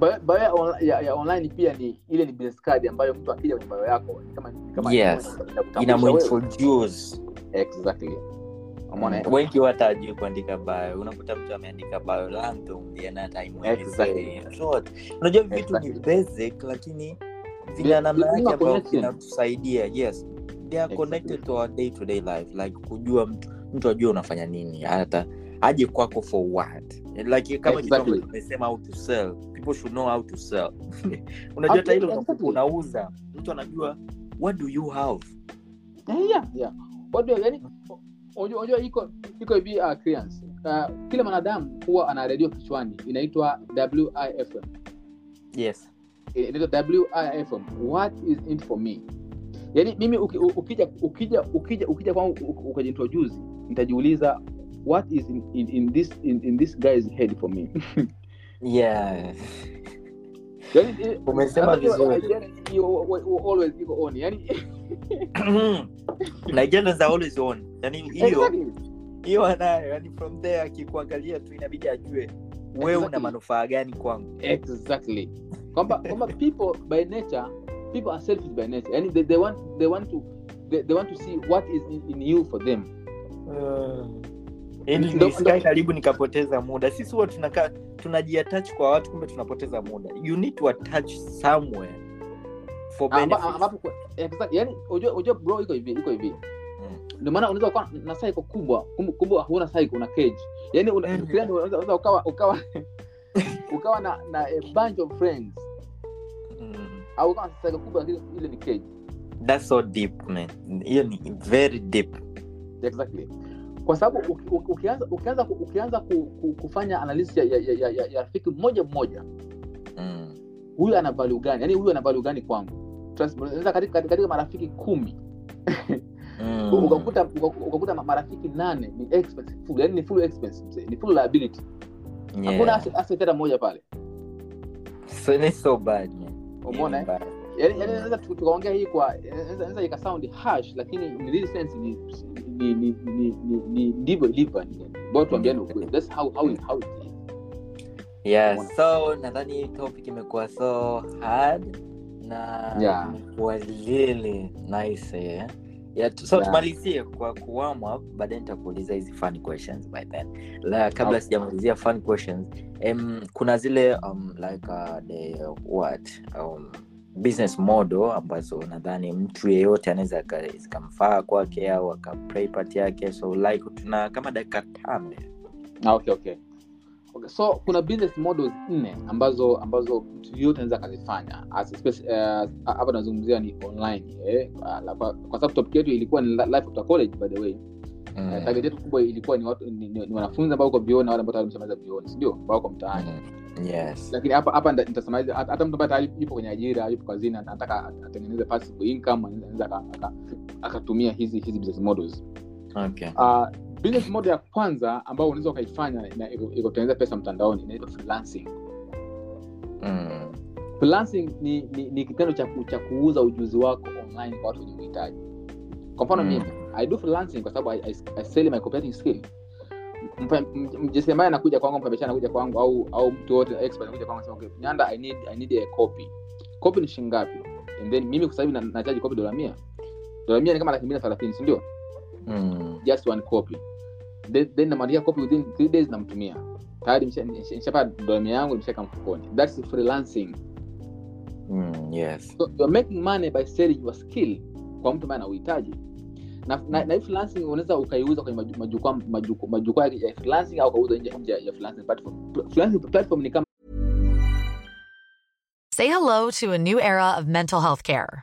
Bio- bio ya, on- ya, ya online pia ni ile ni business card ambayo mtu akija kwenye bio yako kama kama Yes. inamuintroduce exactly umeona eh? wengi ajui kuandika bio unakuta mtu ameandika bio hata Exactly. Unajua vitu ni basic lakini vina namna yake ambayo vinatusaidia yes they are Exactly. to our day to day life like kujua mtu mtu ajue unafanya nini hata aje kwako for what like kama Exactly. ambacho tumesema how to sell people should know how to sell unajua hata ile Exactly. unauza mtu anajua what do you have yeah, yeah, yeah. Watu yani unajua iko iko hivi uh, clearance. Uh, kila mwanadamu huwa ana redio kichwani inaitwa WIFM. yes Inaitwa WIFM. What is in for me? Yaani mimi uki- ukija ukija ukija ukija kwangu u- nitajiuliza what is in, in, in this in, in this guy's head for me. yeah Yaani Umesema vizuri. Nigerian, you- you- you always iko on. Yaani Nigerians are always on yani hiyo exactly. hiyo anayo yani from there akikuangalia tu inabidi ajue wewe una manufaa gani kwangu. Exactly. Kwamba kwamba people by nature people are selfish by nature. Yani they, they want they want to they, they want to see what is in, in you for them. Nisikae ndo- karibu nikapoteza muda. Sisi huwa tunakaa tunajiatach kwa watu kumbe tunapoteza muda. You need to attach somewhere for Amba- ambapo exactly. Yani unajua bro iko hivi iko hivi. Ndio maana unaweza kuwa na cycle kubwa. Kumbe huna cycle una cage. Yani Mm. unaweza ukawa ukawa ukawa na na a bunch of friends. Mm. au ukawa na cycle kubwa lakini ile ni cage. That's so deep man. Hiyo ni very deep. Exactly. Kwa sababu uki- uki- ukianza ukianza ukianza ku, ku, kufanya analysis ya, ya, ya, ya, ya, rafiki mmoja mmoja mm. huyu ana value gani? Yani huyu ana value gani kwangu? Katika, katika marafiki kumi Mm. ukakuta ukakuta marafiki nane ni expense full yani ni full expense mzee, ni full liability Yeah. hakuna asset- hata moja pale So, ni so bad umeona eh? Yani yani naweza tukaongea hii kwa naweza inaweza ika sound harsh lakini in real sense ni ni ni ni ni ndivyo ilivyo bora tuambiane ukweli that's how how it, how it is yeah so nadhani hii topic imekuwa so hard na Yeah. really nice eh? Yeah, so Yeah. tumalizie kwa kuwarm up baadaye nitakuuliza hizi fun questions by then la kabla Okay. sijamalizia fun questions um, kuna zile um, like uh, the what um, business model ambazo nadhani mtu yeyote anaweza zikamfaa kwake au akaplay part yake so like tuna kama dakika tano Ah, okay, okay. Okay, so kuna business models nne ambazo ambazo mtu yote anaweza akazifanya. Hapa uh, eh, tunazungumzia ni online eh, uh, kwa, sababu topic yetu ilikuwa ni life after college by the way. Mm. uh, target yetu kubwa ilikuwa ni, watu, ni, ni, ni wanafunzi ambao uko vioni na wale ambao tayari vioni sindio ambao uko mtaani. Mm. yes. Lakini hapa hapa nita- nitasemaje hata mtu ambaye tayari yupo kwenye ajira yupo kazini anataka atengeneze passive income anaweza aka- aka- akatumia hizi hizi business models. Okay. Uh, business model ya kwanza ambayo unaweza ukaifanya na pesa mtandaoni inaitwa freelancing. Mm. freelancing ni, ni, ni kitendo cha, cha kuuza ujuzi wako online kwa watu wenye uhitaji. Kwa mfano Mm. mimi i do freelancing kwa sababu I, I, I sell my copywriting skill. Mjasiriamali anakuja kwangu mfanyabiashara anakuja kwangu au au mtu yote expert anakuja kwangu anasema okay, nyanda i need i need a copy. Copy ni shilingi ngapi? And then mimi kwa sababu na- copy dola 100 dola 100 ni kama laki mbili na thelathini si ndio? Mm. just one copy then, then namwandikia copy within three days namtumia tayari nisha- nisha- nishapata dola mia yangu nimeshaweka mfukoni. That's freelancing. Mm. yes. So you're making money by selling your skill kwa mtu ambaye anauhitaji na, na, na hii freelancing unaweza ukaiuza kwenye majukwaa majukwaa majukwaa ya freelancing au ukauza nje nje ya freelancing platform. Freelancing platform ni kama Say hello to a new era of mental health care.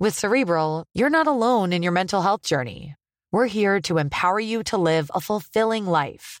With Cerebral, you're not alone in your mental health journey. We're here to empower you to live a fulfilling life.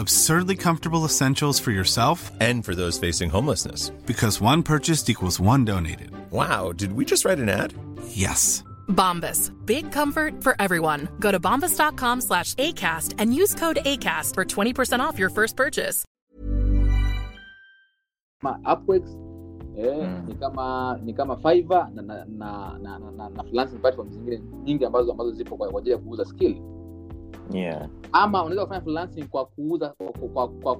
Absurdly comfortable essentials for yourself And for those facing homelessness. because one purchased equals one donated. Wow, did we just write an ad? Yes. Bombas. Big comfort for everyone. Go to bombas.com slash ACAST and use code ACAST for 20% off your first purchase. kama Upwork eh, Mm. ni kama ni kama Fiverr na na na, na, na, na, na freelancing platforms zingine nyingi ambazo ambazo zipo kwa kwa ajili ya kuuza skill yeah. ama unaweza kufanya freelancing kwa kuuza kwa, kwa, kwa,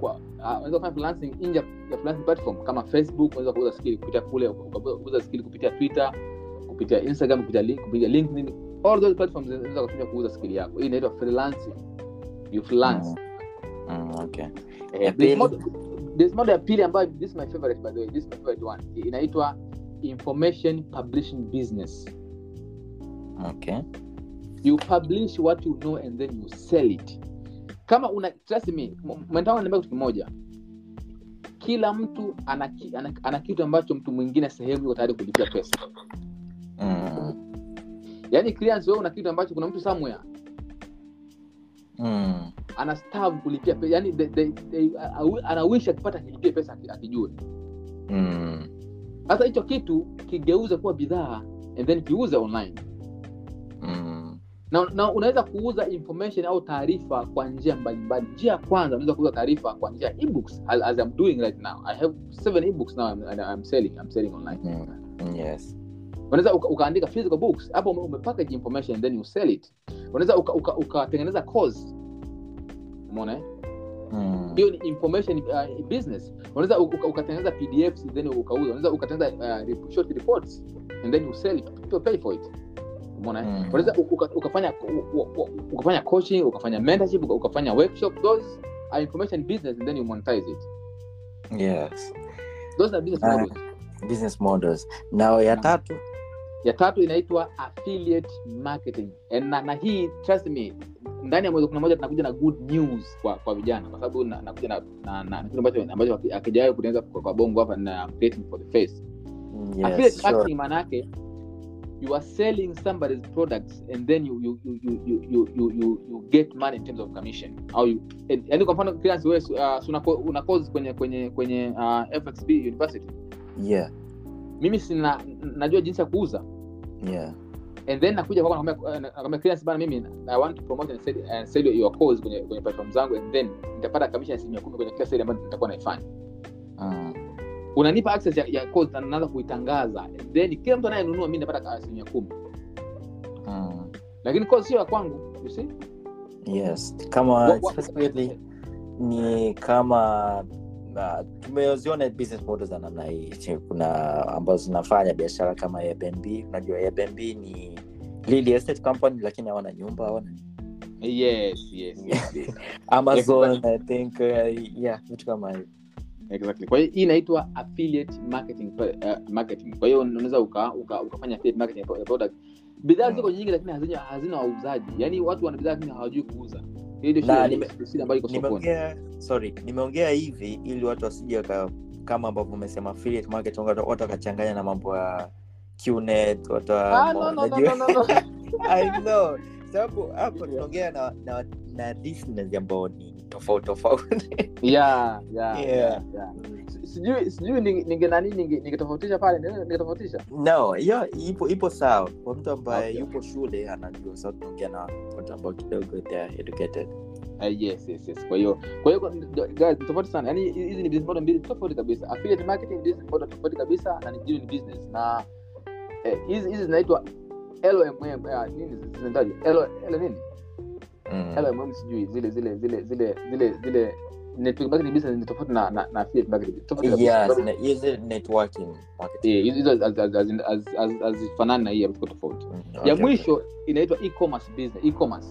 kwa uh, unaweza kufanya freelancing nje ya freelancing platform kama Facebook unaweza kuuza skill kupitia kule ukauza skill kupitia Twitter kupitia Instagram kupitia link, kupitia LinkedIn all those platforms unaweza kutumia kuuza skill yako hii inaitwa freelancing you freelance Mm, okay. yeah, pili? there's model ya pili ambayo this is my favorite by the way this is my favorite one inaitwa information publishing business Okay. You publish what you know and then you sell it kama una trust me mwentangu niambia kitu kimoja kila mtu ana, ana, ana kitu ambacho mtu mwingine sehemu yuko tayari kulipia pesa Mm. yaani clearance wewe una kitu ambacho kuna mtu somewhere Mm. ana stav kulipia pesa yani they, they, they, anawish akipata kilipia pesa akijue akijue Mm. hicho kitu kigeuze kuwa bidhaa and then kiuze online Mm. Na, na unaweza kuuza information au taarifa kwa njia mbalimbali. Njia ya kwanza unaweza kuuza taarifa kwa njia ebooks as, I'm doing right now. I have seven ebooks now I'm, I'm selling I'm selling online. Mm. Yes. unaweza uka, ukaandika physical books. Hapo umepackage information then you sell it. Unaweza ukatengeneza uka, uka course. Umeona eh? Mm. hiyo ni information uh, business. Unaweza uka- ukatengeneza pdfs then ukauza. Unaweza ukatengeneza uh, short reports and then you sell it. People pay for it umeona? Mm. unaweza uka- uka- ukafanya ukafanya coaching ukafanya mentorship ukafanya workshop those are information business and then you monetize it Yes. those are business Ah. models Business models. Now ya tatu. ya tatu inaitwa affiliate marketing And na, na hii trust me ndani ya mwezi kumi na moja tunakuja na good news kwa kwa vijana kwa sababu na- nakuja na, na, na, na kitu ambacho ambacho haki- kutengeneza kwa, kwa bongo hapa na creating for the face yes, affiliate Sure. marketing maana yake you are selling somebody's products and then you you you you you you, you, you, you get money in terms of commission au you and- yaani kwa mfano clearance wewe uh, una course kwenye kwenye kwenye uh, FXB University Yeah. mimi sina najua jinsi ya kuuza Yeah. and then nakuja kwako nakwambia nakwambia clearance bana mimi i want to promote and sell, and sell your course kwenye kwenye platform zangu and then nitapata commission ya asilimia kumi kwenye kila sale ambayo nitakuwa naifanya Mm. Unanipa access ya, ya course na kuitangaza. Then kila mtu anayenunua mi napata asilimia kumi. Mm. lakini course sio ya kwangu you see? Yes. Kama specifically ni kama uh, tumeziona business za namna hii. Kuna ambazo zinafanya biashara kama Airbnb. Unajua Airbnb ni real estate company lakini hawana nyumba hawana yes yes, yes, yes. Amazon I think uh, yeah vitu kama hivyo exactly. Kwa hiyo hii inaitwa affiliate marketing uh, marketing. Kwa hiyo unaweza uka, uka, ukafanya affiliate marketing ya product. Bidhaa ziko nyingi lakini hazina hazina wauzaji. Yaani watu wana bidhaa lakini hawajui kuuza. Nimeongea sorry nimeongea hivi ili watu wasije kama ambavyo umesema affiliate marketing watu wakachanganya na mambo ya qnet watu Ah, no, no, no, no, no, no. I know. Sababu hapo tunaongea na na na listeners ambao ni tofauti tofauti. Yeah, yeah, Yeah. yeah, yeah. Sijui sijui ninge- ninge nani ningetofautisha pale ningetofautisha no hiyo ipo ipo sawa. Kwa mtu ambaye Okay. yupo shule anajua sa tunaongea na watu ambao kidogo they educated. Uh, yes yes yes. Kwa hiyo kwa hiyo guys ni tofauti sana. Yani hizi ni business model mbili tofauti kabisa. Affiliate marketing business model tofauti kabisa na nyingine ni business. Na eh, hizi eh, zinaitwa LMM eh, nini L nini mm. LMM sijui zile zile zile zile zile zile network marketing business ni tofauti na na, na affiliate marketing. Tofauti yes na- hizi networking marketing. Hizo hizo haz- haz- haz- haz- haz- hazifanani na hii tofauti. Mm, ya mwisho inaitwa e-commerce business e-commerce.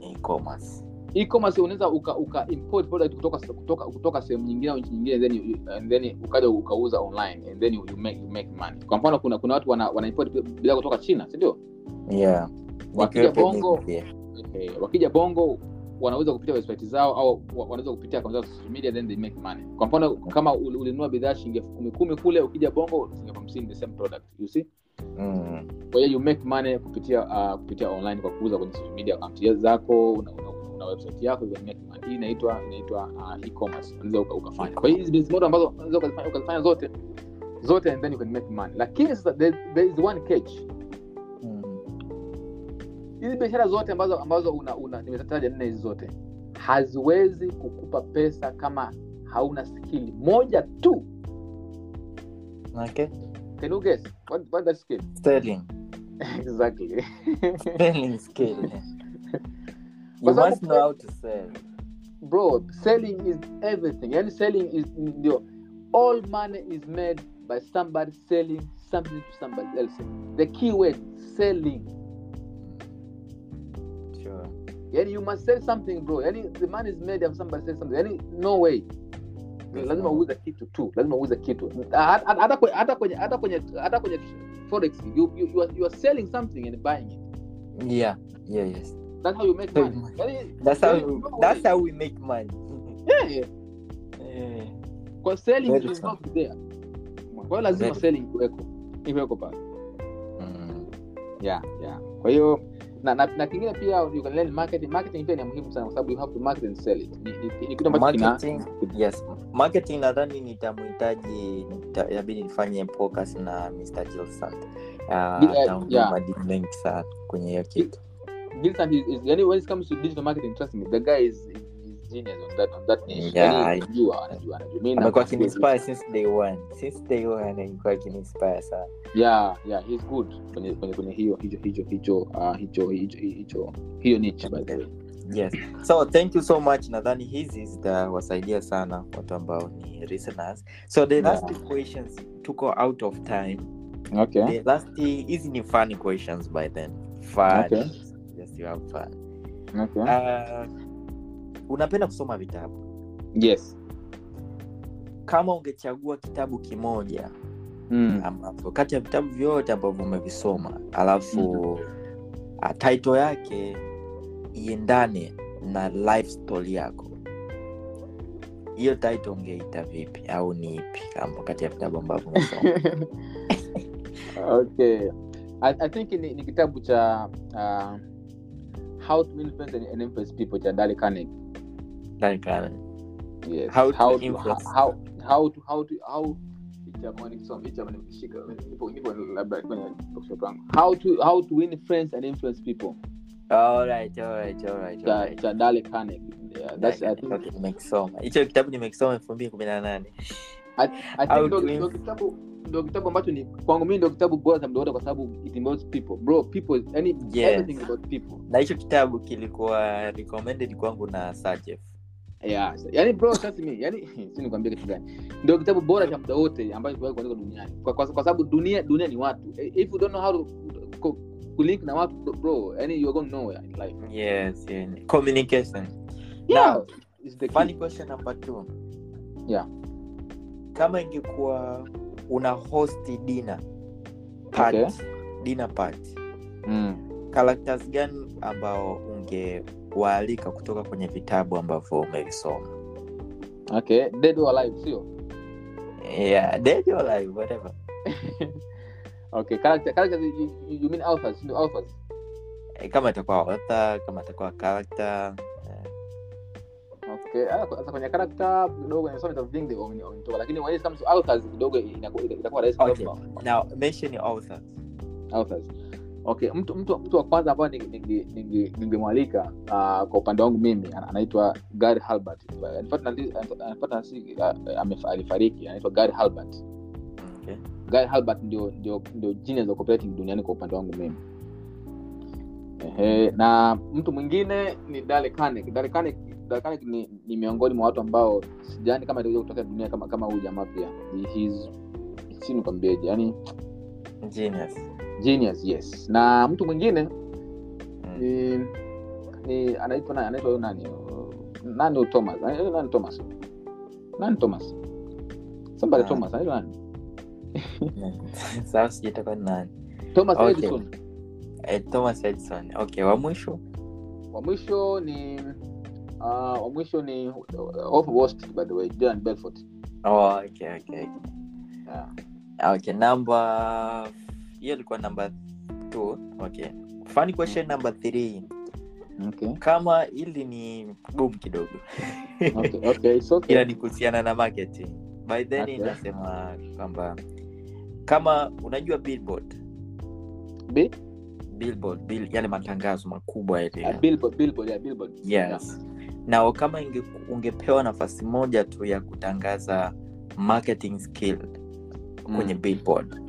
E-commerce. E-commerce unaweza uka, uka import product kutoka kutoka kutoka sehemu nyingine au nchi nyingine then and then ukaja ukauza online and then you, you make you make money. Kwa mfano kuna kuna watu wana, wana import bidhaa kutoka china si ndio? Yeah. Wakija bongo pia. Eh, wakija bongo wanaweza kupitia website zao au wa- wanaweza kupitia akaunti zao social media then they make money. Kwa mfano kama ul- ulinunua bidhaa shilingi elfu kumi kumi kule ukija bongo shilingi elfu hamsini the same product you see? Mm. kwa hiyo you make money kupitia uh, kupitia online kwa kuuza kwenye social media akaunti zako una, una, una website yako you make money. Hii inaitwa inaitwa uh, e-commerce. Unaweza uka, ukafanya. Kwa hiyo hizi business model ambazo unaweza ukazifanya zote zote and then you can make money. Lakini sasa there, there is one catch. Hizi biashara zote ambazo ambazo una, una nimezitaja nne hizi zote haziwezi kukupa pesa kama hauna skili moja tu Okay. can you guess what, what that skill Selling. exactly Selling skill. You sababu must know how to sell. bro selling is everything yani selling is ndio all money is made by somebody selling something to somebody else the key word selling Sure. Yani you must sell something bro yani the man is made of somebody sell something yani no way lazima uuze kitu tu lazima uuze kitu hata kwenye hata kwenye hata kwenye hata kwenye forex you, you, you, are, you are selling something and buying it Yeah. Yeah. Yes. that's how you make money yani, That's how. you, That's how we make money. yeah, yeah. Yeah. kwa selling Very is not there kwa hiyo lazima Very selling iweko iweko pale Mm. yeah yeah kwa hiyo na, na, na kingine pia you can learn marketing marketing pia ni muhimu sana kwa sababu you have to market and sell it. Ni, ni, ni kitu ambacho kina marketing yes. Marketing nadhani nitamhitaji nita- inabidi nifanye focus na mr gilson uh, Yeah, madini mengi sana kwenye hiyo kitu. Gilson is, is when it comes to digital marketing trust me the guy is, is genius on that on that niche Yeah, yani anajua anajua anajua. Mimi amekuwa na- since day one. Since day one amekuwa akininspire sana. Yeah yeah he's good. Kwenye kwenye kwenye hiyo hicho hicho hicho uh, hicho hicho hicho hiyo niche by the way. Yes. So thank you so much. Nadhani hizi zitawasaidia sana watu ambao ni listeners. So the last Yeah. questions tuko out of time. Okay. The last hizi ni fun questions by then. Fun. Okay. yes you have fun. Okay. Uh, unapenda kusoma vitabu? Yes. Kama ungechagua kitabu kimoja mm. ambapo kati ya vitabu vyote ambavyo umevisoma alafu uh, title yake iendane na life story yako. Hiyo title ungeita vipi? Au ni ipi? Kama kati ya vitabu ambavyo umesoma? Okay. I, i think ni, ni kitabu cha uh, how to influence and, and influence people cha Dale Carnegie Like, uh, yes. How to how to, influence. how how to how to how hichi hapa nikisoma hichi hapa nimeshika nipo nipo labda kwenye bookshop yangu how to how to win friends and influence people. Alright, alright, alright, cha alright. cha Dale Carnegie yeah, that's I think Okay, nimekisoma hicho kitabu nimekisoma elfu mbili kumi na nane. I, I How think ndo to ndo inf- kitabu ndo kitabu ambacho ni kwangu mimi ndo kitabu bora za wote kwa sababu it involves people. Bro people yani Yes. everything about people. Na hicho kitabu kilikuwa recommended kwangu na Sajef. yeah yani bro trust me yani si nikwambia kitu gani. Ndio kitabu bora cha muda wote ambacho kiwahi kuandika duniani. Kwa, kwa, kwa sababu dunia dunia ni watu. If you don't know how to ku- kulink na watu bro yani you are going nowhere in life. Yes yeah. communication. Yeah Now, is the funny question number two. Yeah. Kama ingekuwa una host dinner party, Okay. dinner party. Mm. characters gani ambao ungewaalika kutoka kwenye vitabu ambavyo umevisoma? Okay dead or alive sio? Yeah dead or alive whatever. Okay character characters you, you, you mean authors no authors? Kama itakuwa author kama itakuwa character okay ah, kwenye character kidogo vitabu vingi wametoka lakini when it comes to authors kidogo itakuwa rahisi okay. Now mention your authors. Authors. Okay mtu mtu mtu wa kwanza ambaye ninge- ninge- ningemwalika uh, kwa upande wangu mimi anaitwa Gary Halbert. Ah, alifariki anaitwa Gary Halbert. Okay. Gary Halbert ndio ndio ndio genius of copywriting duniani kwa upande wangu mimi. Ehe, na mtu mwingine ni Dale kanek Dale Carnegie, Dale ni, ni miongoni mwa watu ambao sijani kama itakuja kutokea dunia kama kama huyu jamaa pia. Si nikwambieje yani genius. Genius yes. Na mtu mwingine Mm. ni, ni anaitwa nani anaitwa nani? Nani thomas? Nani thomas? Nani thomas? Somebody Ah. thomas anaitwa nani? Sasa sijui nani. Thomas Okay. edison. Eh, thomas edison. Okay wa mwisho? Wa mwisho ni uh, wa mwisho ni uh, off Wall Street, by the way Jordan Belfort. Oh, okay, okay. yeah. okay number hiyo ilikuwa number t okay. Funny question number three. Okay. Kama hili ni gumu kidogo. Okay okay it's okay. Ila ni kuhusiana na marketing. By then Okay. inasema kwamba kama unajua billboard. B billboard bill, yale matangazo makubwa yale. Uh, billboard billboard yeah billboard. Yes na kama inge, ungepewa nafasi moja tu ya kutangaza marketing skill kwenye Mm. billboard.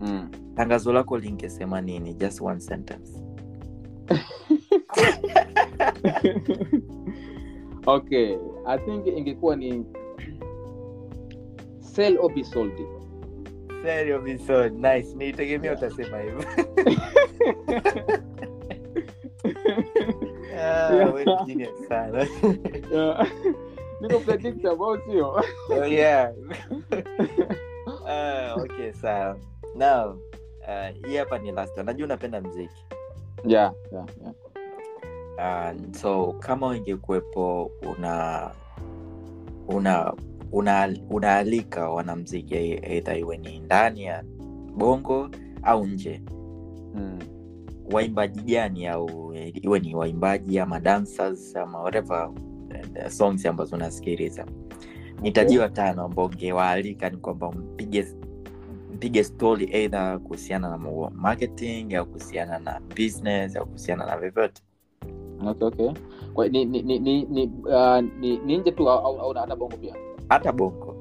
Mm. tangazo lako lingesema nini? Just one sentence. Okay i think ingekuwa ni sell or be sold. Very obvious. nice. Nilitegemea utasema hivyo Yeah. we're ni genius sana yeah. niko predict about sio oh, yeah. uh, okay sawa now uh, hii hapa ni last one. najua unapenda mziki yeah yeah yeah And so kama ingekuwepo una una una unaalika wanamziki eidha iwe ni ndani ya bongo au nje mm. Waimbaji gani au iwe ni waimbaji ama dancers ama whatever uh, songs ambazo unasikiliza. Nitajiwa tano ambao ungewaalika ni kwamba mpige mpige story eidha kuhusiana na marketing au kuhusiana na business au kuhusiana na vyovyote. Okay okay. Kwa ni ni ni ni ni, uh, ni, ni nje tu au, au hata bongo pia? Hata bongo.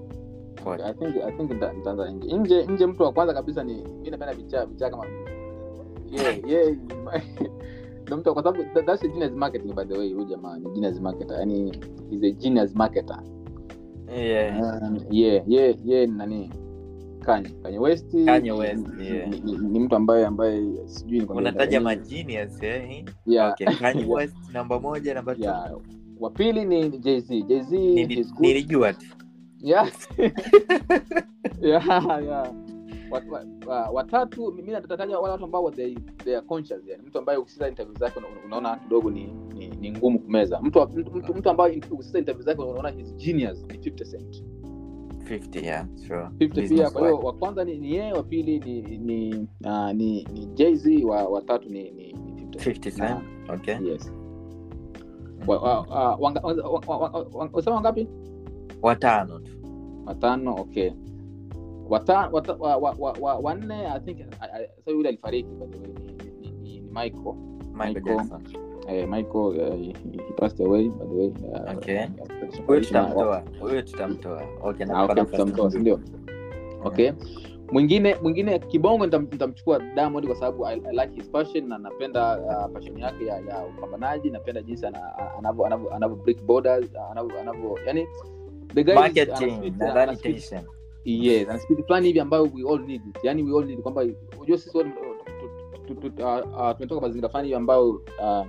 Okay, i think i think nitaanza nje. Nje nje mtu wa kwanza kabisa ni mi napenda vichaa vichaa kama yeah yeah ndo mtu kwa sababu that- that's a genius marketing by the way huyu jamaa ni genius marketer. Yani he's a genius marketer. Yeah. Um, yeah yeah yeah nani? Kanye. Kanye West. Kanye West, yeah. ni, ni, ni mtu ambaye ambaye sijui unataja magenius eh? yeah. Okay. Kanye West namba moja namba yeah. Wa pili ni good. nilijua tu. Yeah. Yeah yeah Wat- wa- wa- watatu mimi natataja wale watu ambao they, they are conscious yani mtu ambaye ukisikiza interview zake unaona kidogo ni, ni, ni ngumu kumeza mtu mtu, mtu, mtu ambaye ukisikiza interview zake unaona his genius ni 50 cent 50 yeah, sure. 50 pia kwa hiyo wa kwanza ni ni yeye wa pili ni ni uh, ni, ni Jay-Z wa watatu ni ni, ni 50 50 cent okay yes wasema wangapi watano tu watano okay wata, wata, wa, wa, wa, wa, wanne i think I- I- so yule alifariki by the way ni, ni, ni, ni michael. Michael Michael. Jackson. Eh, michael uh, he, he passed away by the way uh, Okay. uh, huyo tutamtoa huyo tutamtoa. Okay okay, tutamtoa, nyingine. sindio okay. Mwingine mwingine kibongo nitamchukua diamond kwa sababu I, I like his passion na napenda uh, passion yake ya, ya upambanaji napenda jinsi ana- ana- anavyo anavyo anavyo break borders anavyo anavyo yani the guy is- marketing yes speed fulani hivi ambayo we all need it. Yani we all need kwamba unajua sisi wote tu- tu- tu- uh, uh, tumetoka mazingira fulani hivi ambayo uh,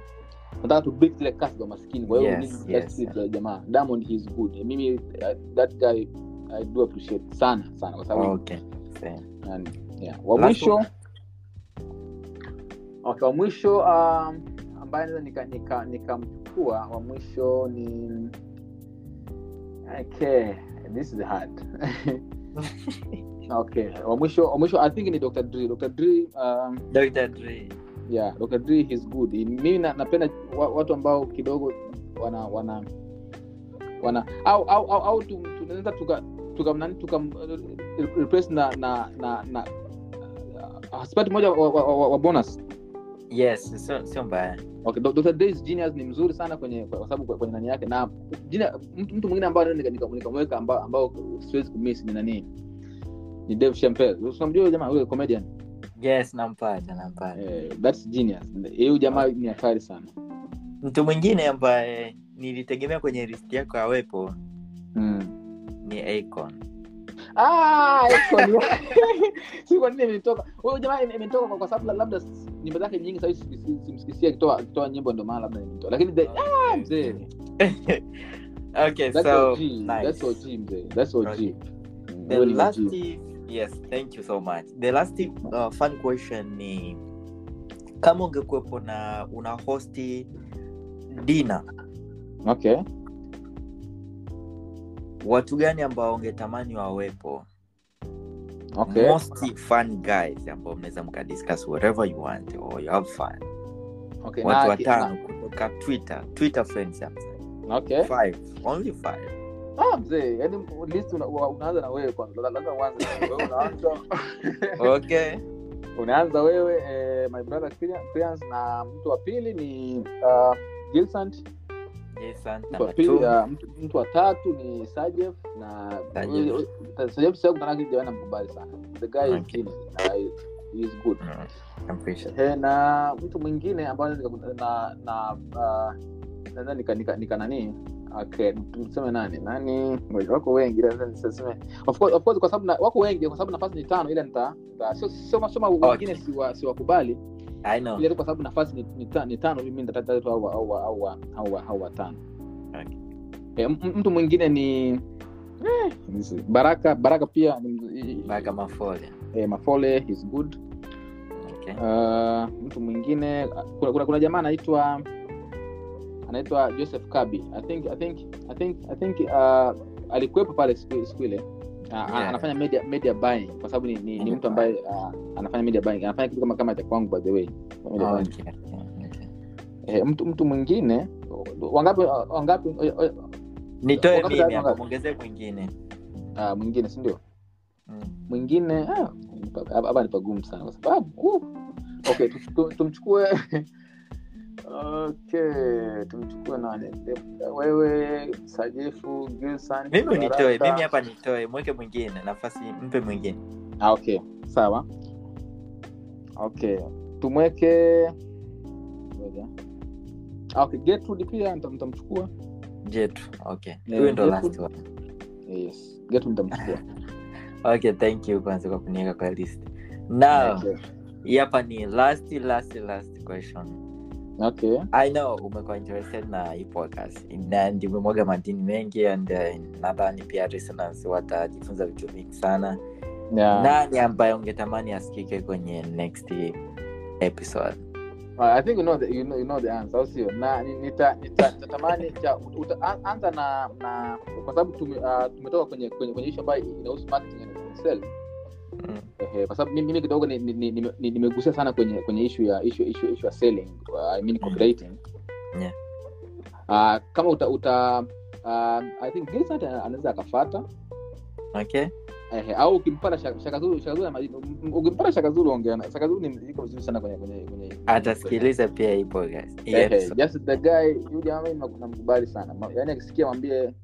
nataka tu break zile kasi za maskini kwa hiyo Yes, need yes, yes. jamaa. Diamond he is good. Mimi uh, that guy i do appreciate sana sana kwa sababu okay and, yeah. wa mwisho? okay, wa mwisho um, ambaye naweza nikamchukua nika, nikamchukua, wa mwisho ni okay this is hard okay. Wa mwisho wa mwisho i think ni dr. Dre. Dr. Dre um, Dr. Dre. yeah dr. Dre he's good. Mimi na, napenda wa- watu ambao kidogo wana wana wana au au au, au tu- tunaweza tuka tuka nani tuka replace na na na na uh, sipati moja wa, wa, wa, wa bonus yes sio so mbaya. Okay dr dre genius ni mzuri sana kwenye kwa sababu kwenye nani yake na jina mtu, mtu mwingine nika- nikamweka ambao ambao siwezi kumiss ni nani? Ni Dave Chappelle. Unamjua jamaa yule comedian? Yes nampata nampata. Eh, that's genius. Hiyo jamaa ni hatari sana. Mtu mwingine ambaye nilitegemea kwenye list yako awepo mm. ni Akon Ah, nini huyo jamaa ime- kwa, sababu labda nyimbo zake nyingi simsikisia akitoa akitoa nyimbo ndio maana labda imenitoa lakini the, ah, mzee. Okay that's so OG nice. that's OG mzee. That's OG Okay. Mm, the huyo last OG. yes thank you so much. The last uh, fun question ni kama ungekuwepo na una hosti dina okay watu gani ambao ungetamani wawepo? Okay. Most fun guys ambao mnaweza mkadiscuss whatever you want or you have fun. Okay watu watano kutoka twitter. Twitter friends okay. Five. Only five. Ah mzee yani list una, una- unaanza na wewe kwanza. Lazima uanze na wewe. Unaanza. Okay. Unaanza wewe eh, my brother na mtu wa pili ni uh, Gilsant jason mtu wa uh, tatu ni Sajef na Sajef. Kitu namkubali sana the guy is Okay. genius na he is good Mm, I eh, na mtu mwingine ambaye nika- na uh, nika, nika, nika nani okay tuseme nani nani wako wengi niseme of course of course kwa sababu wako wengi kwa sababu nafasi ni tano ile nita, sio sio wengine siwakubali ile tu kwa sababu nafasi ni, ni, ni tano mimi nitatata au au au au au watano Okay. eh, mtu mwingine ni eh, Baraka Baraka pia ni Baraka Mafole. eh, Mafole he's good Okay. uh, mtu mwingine kuna, kuna, kuna jamaa anaitwa anaitwa joseph kabi i think i think i think i think uh, alikuwepo pale siku ile Yeah. anafanya media media buying kwa sababu ni, ni, ni mtu ambaye uh, anafanya media buying anafanya kitu kama kama cha kwangu by the way oh. Okay. Okay. eh, mtu mtu mwingine wangapi wangapi nitoe mimi hapo muongezee mwingine uh, mwingine si ndio Mm. mwingine ah, hapa ni pagumu sana kwa sababu uh, okay tu- tu- tumchukue okay tumchukue nani? Wewe sajefu Gilson, mimi nitoe mimi hapa nitoe mweke mwingine nafasi mpe mwingine. Ah, okay sawa. Okay tumweke ngoja. Ah, okay Gertrude pia nita- nitamchukua jetu okay. Huyu ndo last one yes Gertrude nitamchukua okay thank you kwanza kwa kuniweka kwa list. Now okay. hapa ni last last last question okay. I know umekuwa interested na hii podcast. Na ndimemwaga madini mengi and uh, nadhani pia listeners watajifunza vitu vingi sana. Yeah. nani ambaye ungetamani asikike kwenye next episode? Well, I think you know the, you know, you know the answer au sio? Na nitatamani nita- nita- anza na na kwa sababu tume, uh, tumetoka kwenye kwenye, kwenye ishu ambayo inahusu marketing and sales mm. Ehe, kwa sababu mimi kidogo ni- ni- ni- nime- ni- nimegusia sana kwenye kwenye ishu ya ishu, ishu, ishu ya selling uh, I mean copywriting. Yeah. uh, kama uta uta uh, I think Gilsat anaweza akafuata. Okay. Ehe, au ukimpata shakazuru shakazuru ana ukimpata shakazuru ongea na shakazuru ni iko vizuri sana kwenye kwenye kwenye atasikiliza pia hii podcast. Yes. Just the guy yule jamaa namkubali sana. Yaani akisikia mwambie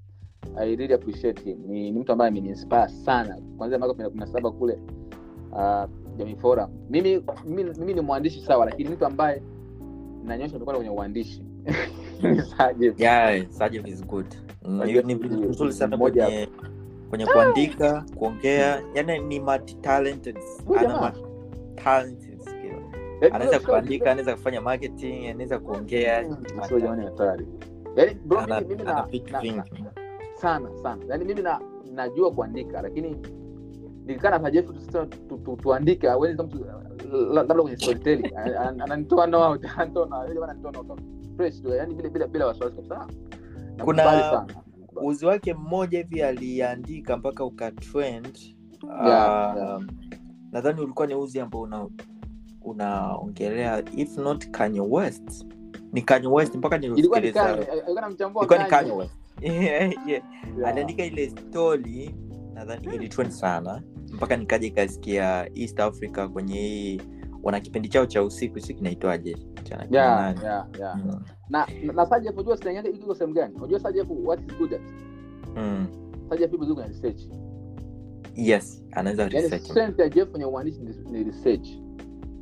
i really appreciate him. Ni, ni mtu ambaye ameniinspire sana. Kwanzia mwaka kumi na saba kule uh, jamii forum. Mimi, mimi mimi ni mwandishi sawa lakini mtu ambaye nanyosha mikono kwenye uandishi. Ni Sajid. yeah Sajid is good. Mm, Sajid ni ni- mzuri sana mmoja- kwenye kwenye kuandika kuongea. Yani ni multi talented ana talented skill. Yaani, anaweza kuandika anaweza kufanya marketing anaweza kuongea. Mm, sio jamani hatari. Yaani bro mimi, mimi na, na, vingi. na, sana sana. Yaani mimi na, najua kuandika lakini nikikaa na tuandike labda kwenye storytelling. Ananitoa no fresh tu yani bila bila bila wasiwasi kabisa. Kuna- uzi wake mmoja hivi aliandika mpaka ukatrend Yeah, uh, yeah. nadhani ulikuwa ni uzi ambao una unaongelea if not Kanye West. Ni Kanye West mpaka nilisikiliza. Anamchambua ilikuwa ni. Kanye West yeah, yeah. Yeah. aliandika ile story nadhani ilitrend sana mpaka nikaja ikasikia east africa kwenye hii wana kipindi chao cha usiku si kinaitwaje Yeah, yeah, yeah. Mm. na na- na Sajef unajua slang iko sehemu gani unajua Sajef what is good at Mm. Sajef ipo kwenye research yes anaweza research strength ya Jeff kwenye uandishi ni- ni research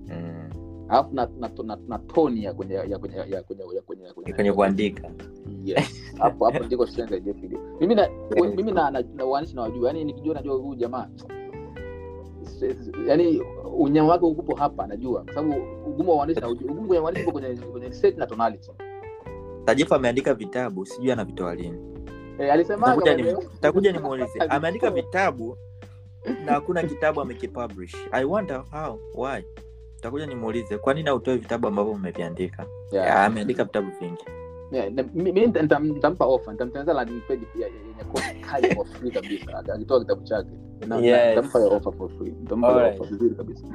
Mm. alafu na, na, na, na toni ya kwenye ya kwenye ya kwenye ya kwenye ya kwenye kwenye kuandika hapo hapo ndiko strength ya Jeff Video mimi na mimi na na, na waandishi na wajua yani nikijua najua huyu jamaa. Yani unyama wake upo hapa najua. Kwa sababu ugumu wa uandishi na ujua ugumu kwenye research na tonality. Tajefu ameandika vitabu sijui anavitoa lini. Alisema takuja nimuulize. Ameandika vitabu na hakuna kitabu amekipublish. I wonder how why? Takuja nimuulize kwa nini autoe vitabu ambavyo mmeviandika Yeah. yeah. ameandika vitabu vingi Yeah, mi- nitampa offer nitamtengeneza landing page yenye kali for free kabisa. Akitoa kitabu chake. Nitampa hiyo offer for free. Nitampa hiyo Alright. vizuri kabisa.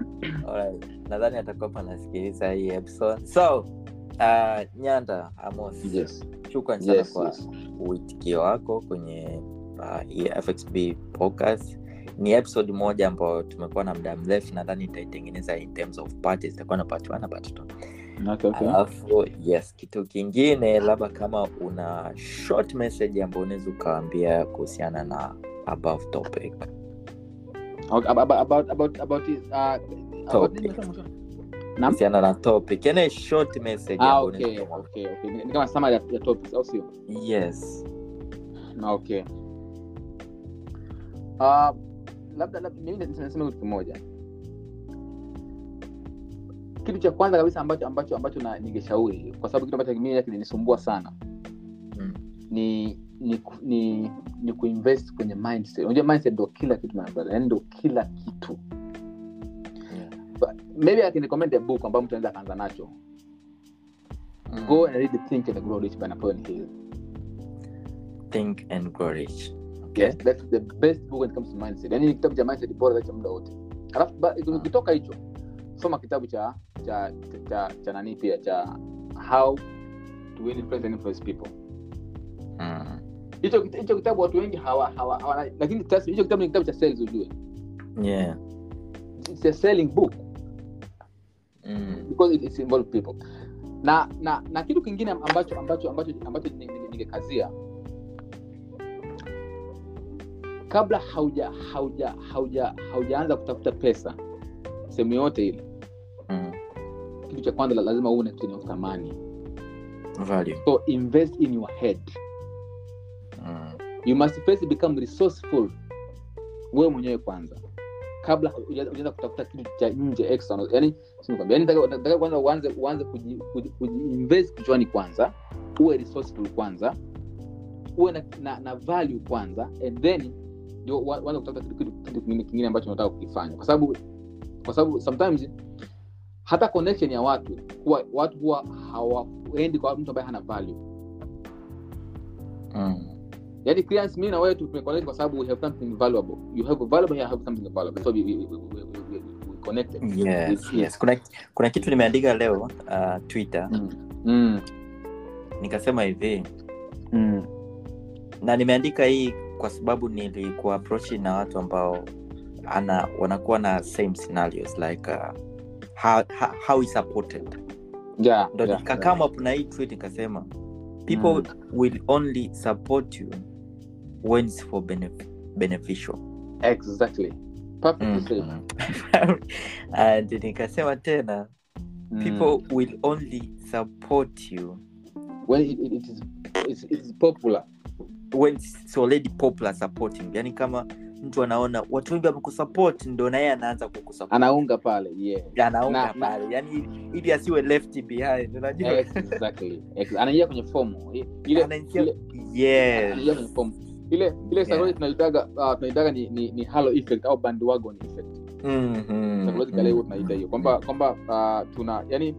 Alright. nadhani atakuwa panasikiliza hii episode. So uh, nyanda amos yes. shukran sana Yes, kwa yes. uitikio wako kwenye uh, fxb podcast. Ni episode moja ambayo tumekuwa na muda mrefu. Nadhani itaitengeneza in terms of parties itakuwa na part one na part two okay, okay. alafu yes kitu kingine labda kama una short message ambayo unaweza ukaambia kuhusiana na above topic Okay, about about about about his, uh, kuhusiana na topic yani short message Ah, okay, okay, okay. Ni ni kama summary ya, ya topics au sio? yes okay. Uh, labda labda mimi nasema kitu kimoja. Kitu cha kwanza kabisa ambacho ambacho ambacho na ningeshauri kwa sababu kitu ambacho mimi kilinisumbua sana Mm. ni ni ni, ni kuinvest kwenye mindset. Unajua mindset ndo kila kitu yani ndo kila kitu. Yeah. But maybe I can recommend a book ambayo mtu anaweza akaanza nacho. Mm. Go and read Think and Grow Rich by Napoleon Hill. think and grow rich okay yes that's the best book when it comes to mindset yani ni kitabu cha mindset bora cha muda wote alafu ukitoka hicho soma kitabu cha cha cha, cha nani pia cha how to influence and influence people mm. hicho mm. hicho kitabu watu wengi hawa hawa, hawa lakini hicho kitabu ni kitabu cha sales ujue yeah it's a selling book mm. because it, it's involve people na na na kitu kingine ambacho ambacho ambacho ambacho ni- ni- ningekazia kabla hauja hauja hauja haujaanza kutafuta pesa sehemu yote ile Mm. kitu cha kwanza la- lazima na kitu chenye thamani value. So invest in your head. Mm. you must first become resourceful. Wewe mwenyewe kwanza. Kabla huja- hujaanza kutafuta kitu cha nje external yani yani nataka nataka kwanza uanze uanze kuji- kuji- kujiinvest kichwani kwanza. Uwe resourceful kwanza. Uwe na, na, na value kwanza. And then ndio uanze kutafuta kitu, kingine ambacho unataka kukifanya. Kwa sababu kwa sababu sometimes hata connection ya watu huwa watu huwa hawaendi kwa mtu ambaye hana value Mm. yani clients mimi na wewe tumeconnect kwa sababu we have something valuable you have a valuable I have something valuable so we, we, we, we, we, we connected yes, yes. kuna kuna kitu nimeandika leo uh, twitter mm. Mm. nikasema hivi Mm. na nimeandika hii kwa sababu nilikuwa approach na watu ambao ana wanakuwa na same scenarios like uh, how, how, is supported? Yeah, ndo yeah, nikakama up na hii tweet nikasema people will only support you when it's for benef- beneficial. Exactly. Perfectly. Mhm. and nikasema tena Mm. people will only support you when it, it, it is it's, it's popular. when it's already popular supporting. Yani kama mtu anaona watu wengi wamekusupport ndo naye anaanza kukusupport. Anaunga pale yeah. Anaunga Na- na- yani ili asiwe left behind unajua. Exactly anaingia kwenye fomu ile Anaingia- ile yes. anaingia kwenye fomu ile ile psychology tunaitaga uh, tunaitaga ni, ni, ni halo effect au bandwagon effect. Mhm, mhm. tunaita hiyo. Kwamba kwamba uh, tuna yani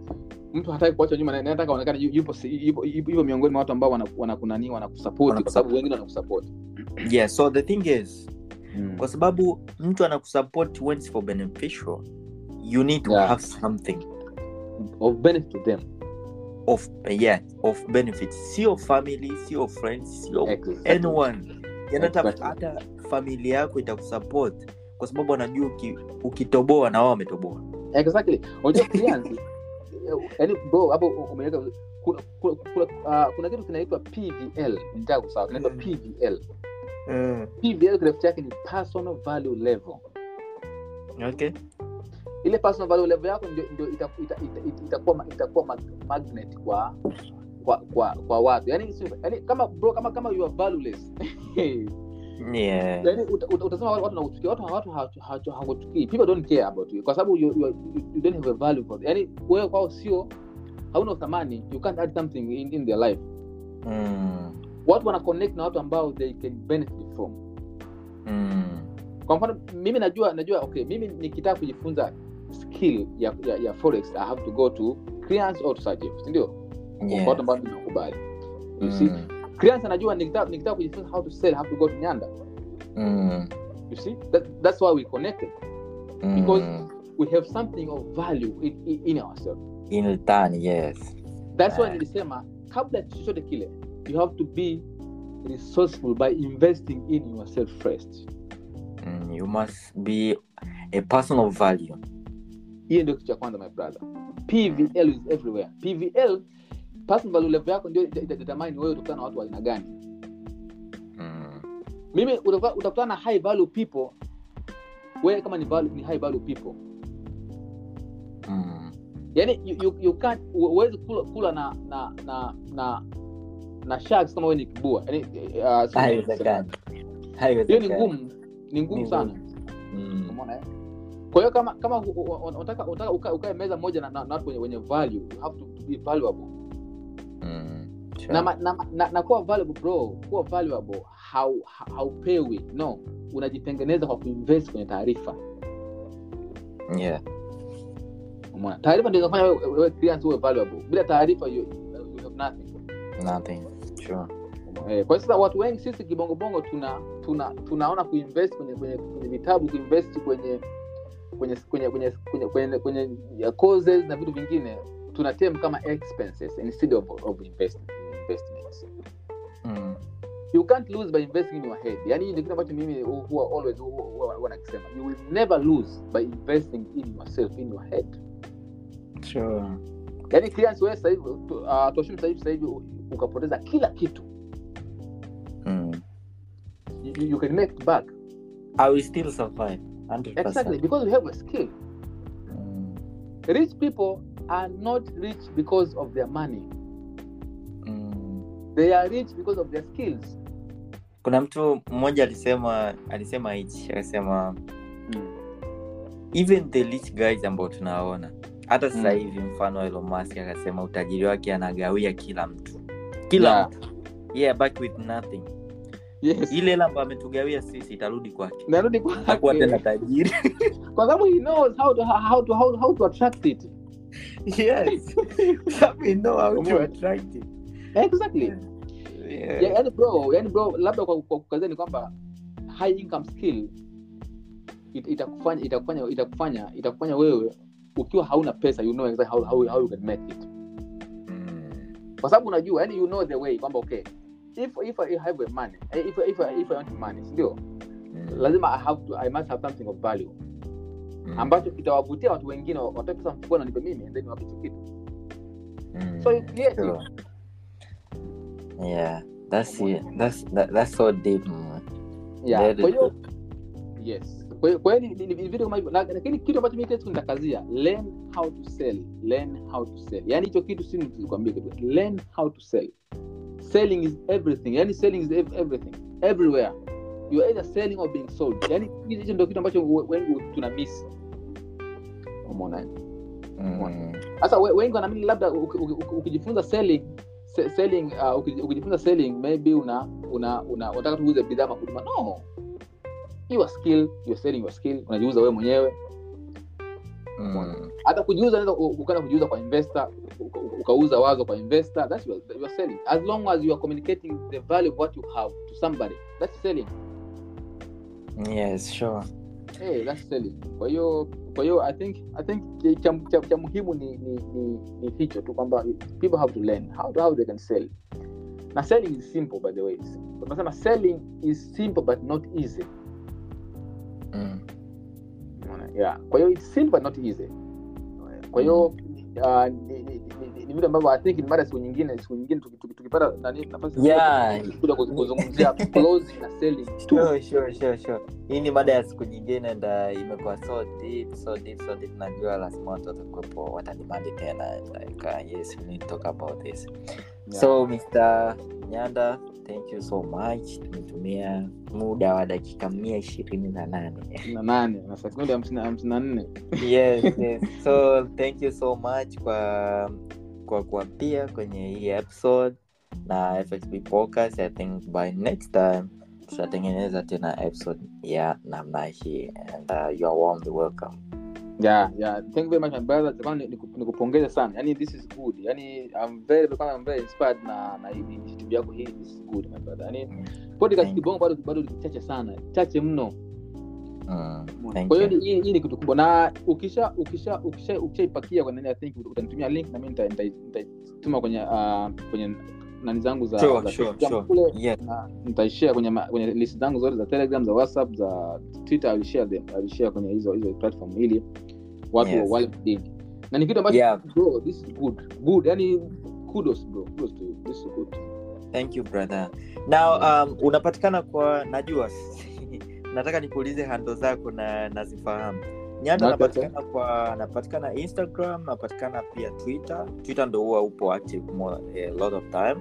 mtu hataki kuacha nyuma na- nataka aonekane yupo yupo yupo yupo miongoni mwa watu ambao wana- wanakunani wanakusupport kwa sababu wengine wanakusupport. Yeah so the thing is kwa sababu mtu anakusupport when it's for beneficial you need to Yeah. have something. Of benefit to them. Of yeah of benefit. Sio family sio friends sio Exactly. anyone. Yanata Exactly. hata familia yako itakusupport kwa sababu anajua uki, ukitoboa na wao wametoboa. Exactly. Yani bro hapo umeweka kuna kuna, kuna, uh, kuna kitu kinaitwa pvl nitaka kusahau. Kinaitwa Mm. pvl pvl kirefu yake ni personal value level. Okay. Ile personal value level yako ndio ndio ita- ita- ita- ita- itakuwa itakuwa mag- magnet kwa kwa kwa, kwa watu. Yani, yani kama bro kama kama you are valueless. Yeah. yani ut, uta- utasema watu wanakuchukia watu watu hawakuchukii. People don't care about you. Kwa sababu you, you, you, you don't have a value for yani wewe kwao sio hauna thamani. You can't add something in, in their life. Mm. Watu wana connect na watu ambao they can benefit from Mm. kwa mfano mimi najua najua okay mimi nikitaka kujifunza skill ya, ya, ya forex i have to go to Creans or to ndio yes. watu ambao ninakubali you see Mm. Anajua nikitaka nikitaka kujifunza how to sell I have to go to Nyanda Mm. you see that, that's why we connected because Mm. we have something of value in, in, in ourselves in return yes that's why nilisema kabla chochote kile you have to be resourceful by investing in yourself first mm. you must be a person of value hiyo ndio kitu cha kwanza my brother pvl is everywhere pvl personal value level yako ndio ita- ita- wewe utakutana na watu wa aina gani mm. mimi utakutana na high value people wewe kama ni, value, ni high value people Mm. yani you, you, you can't huwezi kula, kula na na na na na sharks kama ni kibua uh, sio- haiwezekani. hiyo ni ngumu ni ngumu sana. Mm. umeona eh? kwa hiyo kama kama unataka unataka uka- ukae meza moja na, na, na watu wenye, wenye value you have to, to be valuable. Mm. Sure. na, na, na, na kuwa valuable bro kuwa valuable hau- haupewi no. Unajitengeneza kwa kuinvest kwenye taarifa. Yeah. Taarifa ndio zinafanya wewe wewe uwe valuable. Bila taarifa you, you have nothing. Nothing sure. Eh, kwa sasa watu wengi sisi kibongobongo tuna tuna tunaona kuinvest kwenye kwenye kwenye vitabu kuinvest kwenye kwenye kwenye kwenye kwenye kwenye, kwenye causes na vitu vingine. Tuna term kama expenses instead of, of investment, investments. Mm. you can't lose by investing in your head. Yani ndio kitu ambacho mimi huwa always hu- hu- huwa huwa nakisema. You will never lose by investing in yourself in your head. Sure yani clients wewe sasa hivi uh, tuashumu sasa hivi sasa hivi ukapoteza kila kitu. Mm. you, you can make it back. I will still survive 100% exactly because you have a skill. Mm. rich people are not rich because of their money. Mm. they are rich because of their skills. Kuna mtu mmoja alisema alisema hichi akasema even the rich guys ambao tunaona hata sasa Mm. mfano Elon Musk akasema utajiri wake anagawia kila mtu. Kila Yeah. mtu. Yeah back with nothing. Yes. Ile hela ambayo ametugawia sisi itarudi kwake. Narudi hakuwa tena tajiri. Kwa sababu he knows how to how to how, how to attract it. Yes. We know how to attract it. Exactly. Yeah. Ya- yani bro yani bro labda kwa, kwa kukazia ni kwamba high income skill it, itakufanya itakufanya itakufanya itakufanya wewe ukiwa hauna pesa you know exactly how, how, how you can make it Mm. kwa sababu unajua yani you know the way kwamba okay if if I have money eh, if if if I want money ndio Mm. lazima I have to I must have something of value Mm. ambacho kitawavutia watu wengine watoe pesa mfukoni wanipe mimi and then wape kitu Mm. so yes Sure. yeah that's it. that's that, that's so deep man. yeah Very yes kwa hiyo ni- ni ni vitu kama hivyo. Lakini kitu ambacho mimi nitakazia learn how to sell learn how to sell. Yani hicho kitu si nilikwambia kitu learn how to sell. Selling is everything. Yani selling is everything. Everywhere. You are either selling or being sold. Yani hicho ndio kitu ambacho wengi tuna miss. Umeona? Mm. sasa mm. wengi wanaamini labda uki- uki- uki- ukijifunza selling selling uh, ukijifunza selling maybe una una una unataka tu uuze bidhaa ama huduma no your skill you're selling your skill unajiuza wewe mwenyewe. Mm. hata kujiuza unaweza ukaenda kujiuza kwa investor uka- uka- ukauza wazo kwa investor that's your, your selling. As long as you are communicating the value of what you have to somebody that's selling. Yes sure. Hey, that's selling. Kwa hiyo kwa hiyo i think i think cha, cha, cha muhimu ni ni, ni, ni hicho tu kwamba people have to learn how, how they can sell. Na selling is simple by the way. Nasema selling is simple but not easy mm. Yeah kwa hiyo it's simple but not easy kwa hiyo uh, ni, ni, ni, ni vitu ambavyo i think ni mara siku nyingine siku nyingine tuki- tuki- tukipata nani nafasi Yeah. kuja kuzungumzia closing na selling tu Sure, sure, sure, sure. hii ni mada ya siku nyingine nda imekuwa so deep, so deep, so deep. najua lazima watu watakuwepo watadimandi tena like, uh, yes, we need to talk about this so mr nyanda thank you so much. Tumetumia muda wa dakika mia ishirini na nane. Na sekunde hamsini na nne. Yes yes. So thank you so much kwa kwa kuwa pia kwenye hii episode na fxb podcast. I think by next time tutatengeneza tena episode ya namna hii. And uh, you are warmly welcome yeah yeah thank you very much my brother. Nikupongeze sana. Yani this is good. Yani i'm very i'm very inspired na na hii initiative yako hii. This is good my brother. Yani podcast kibongo bado bado ni chache sana. Chache mno. Mm, kwa hiyo ni- hii hii ni kitu kubwa. Na ukisha ukisha ukisha ukishaipakia nani i think utanitumia link na mimi nita- nita- nitaituma kwenye uh, kwenye nani zangu za, Sure, za sure, sure. kule Yes. na nitaishare kwenye ma- kwenye list zangu zote za telegram za whatsapp za twitter I them I kwenye hizo hizo platform ili watu Yes. wale mdini na ni kitu ambacho Yeah. bro this is good good yani kudos bro kudos to you this is good thank you brother now um, unapatikana kwa najua nataka nikuulize hando zako na nazifahamu nyanda napatikana anapatikana kwa anapatikana instagram napatikana pia twitter. Twitter ndo huwa upo active more, a lot of time.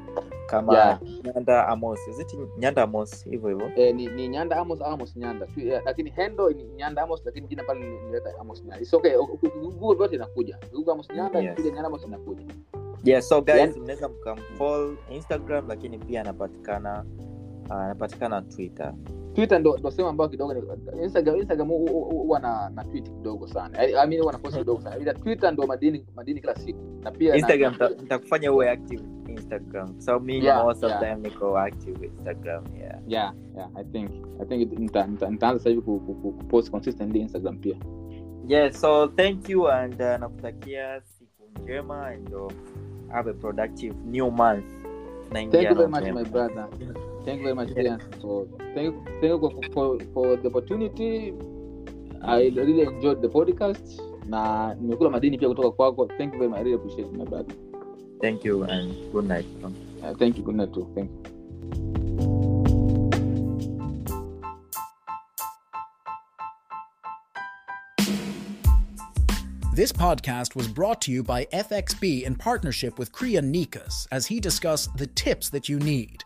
Kama Yeah. nyanda amos. Is it nyanda amos? Hivyo hivyo. Eh, ni, ni nyanda amos amos nyanda. Eh, lakini hendo ni nyanda amos lakini jina pale ni- niweka amos nyanda. It's okay google yote inakuja. Google amos nyanda Yes. nyanda amos inakuja. Yeah so guys mnaweza mkamfollow instagram lakini pia anapatikana anapatikana twitter. Twitter ndo, ndo sehemu ambayo kidogo instagram instagram huwa na na tweet kidogo sana. I mean huwa na post kidogo sana. Ila twitter ndo madini madini kila siku. Na pia instagram nitakufanya uwe active instagram. So mi Yeah, most of time niko active instagram yeah. Yeah yeah i think i think it- nita- nita- nitaanza sasa hivi kupost consistently instagram pia. Yeah so thank you and uh, nakutakia siku njema and uh, have a productive new month thank you very much my brother. Thank you very much yeah. for thank you, thank you for, for, the opportunity. I really enjoyed the podcast. Na nimekula madini pia kutoka kwako. Thank you very much. I really appreciate it, my brother. Thank you and good night. Uh, thank you. Good night too. Thank you This podcast was brought to you by FXB in partnership with Kriya Nikas as he discussed the tips that you need.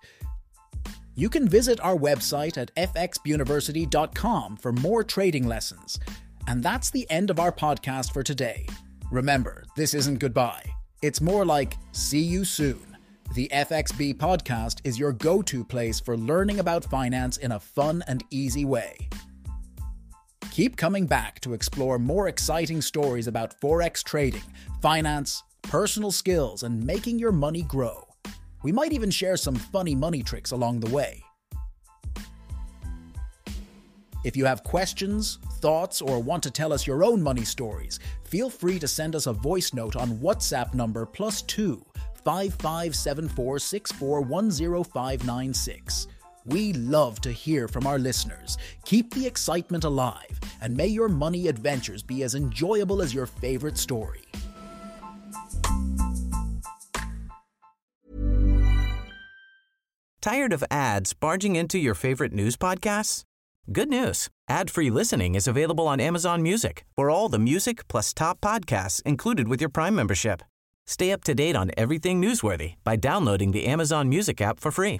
You can visit our website at fxbuniversity.com for more trading lessons. And that's the end of our podcast for today. Remember, this isn't goodbye. It's more like see you soon. The FXB podcast is your go to place for learning about finance in a fun and easy way. Keep coming back to explore more exciting stories about Forex trading, finance, personal skills, and making your money grow. We might even share some funny money tricks along the way. If you have questions, thoughts, or want to tell us your own money stories, feel free to send us a voice note on WhatsApp number plus 2 5574 we love to hear from our listeners. Keep the excitement alive, and may your money adventures be as enjoyable as your favorite story. Tired of ads barging into your favorite news podcasts? Good news. Ad-free listening is available on Amazon Music for all the music plus top podcasts included with your Prime membership. Stay up to date on everything newsworthy by downloading the Amazon Music app for free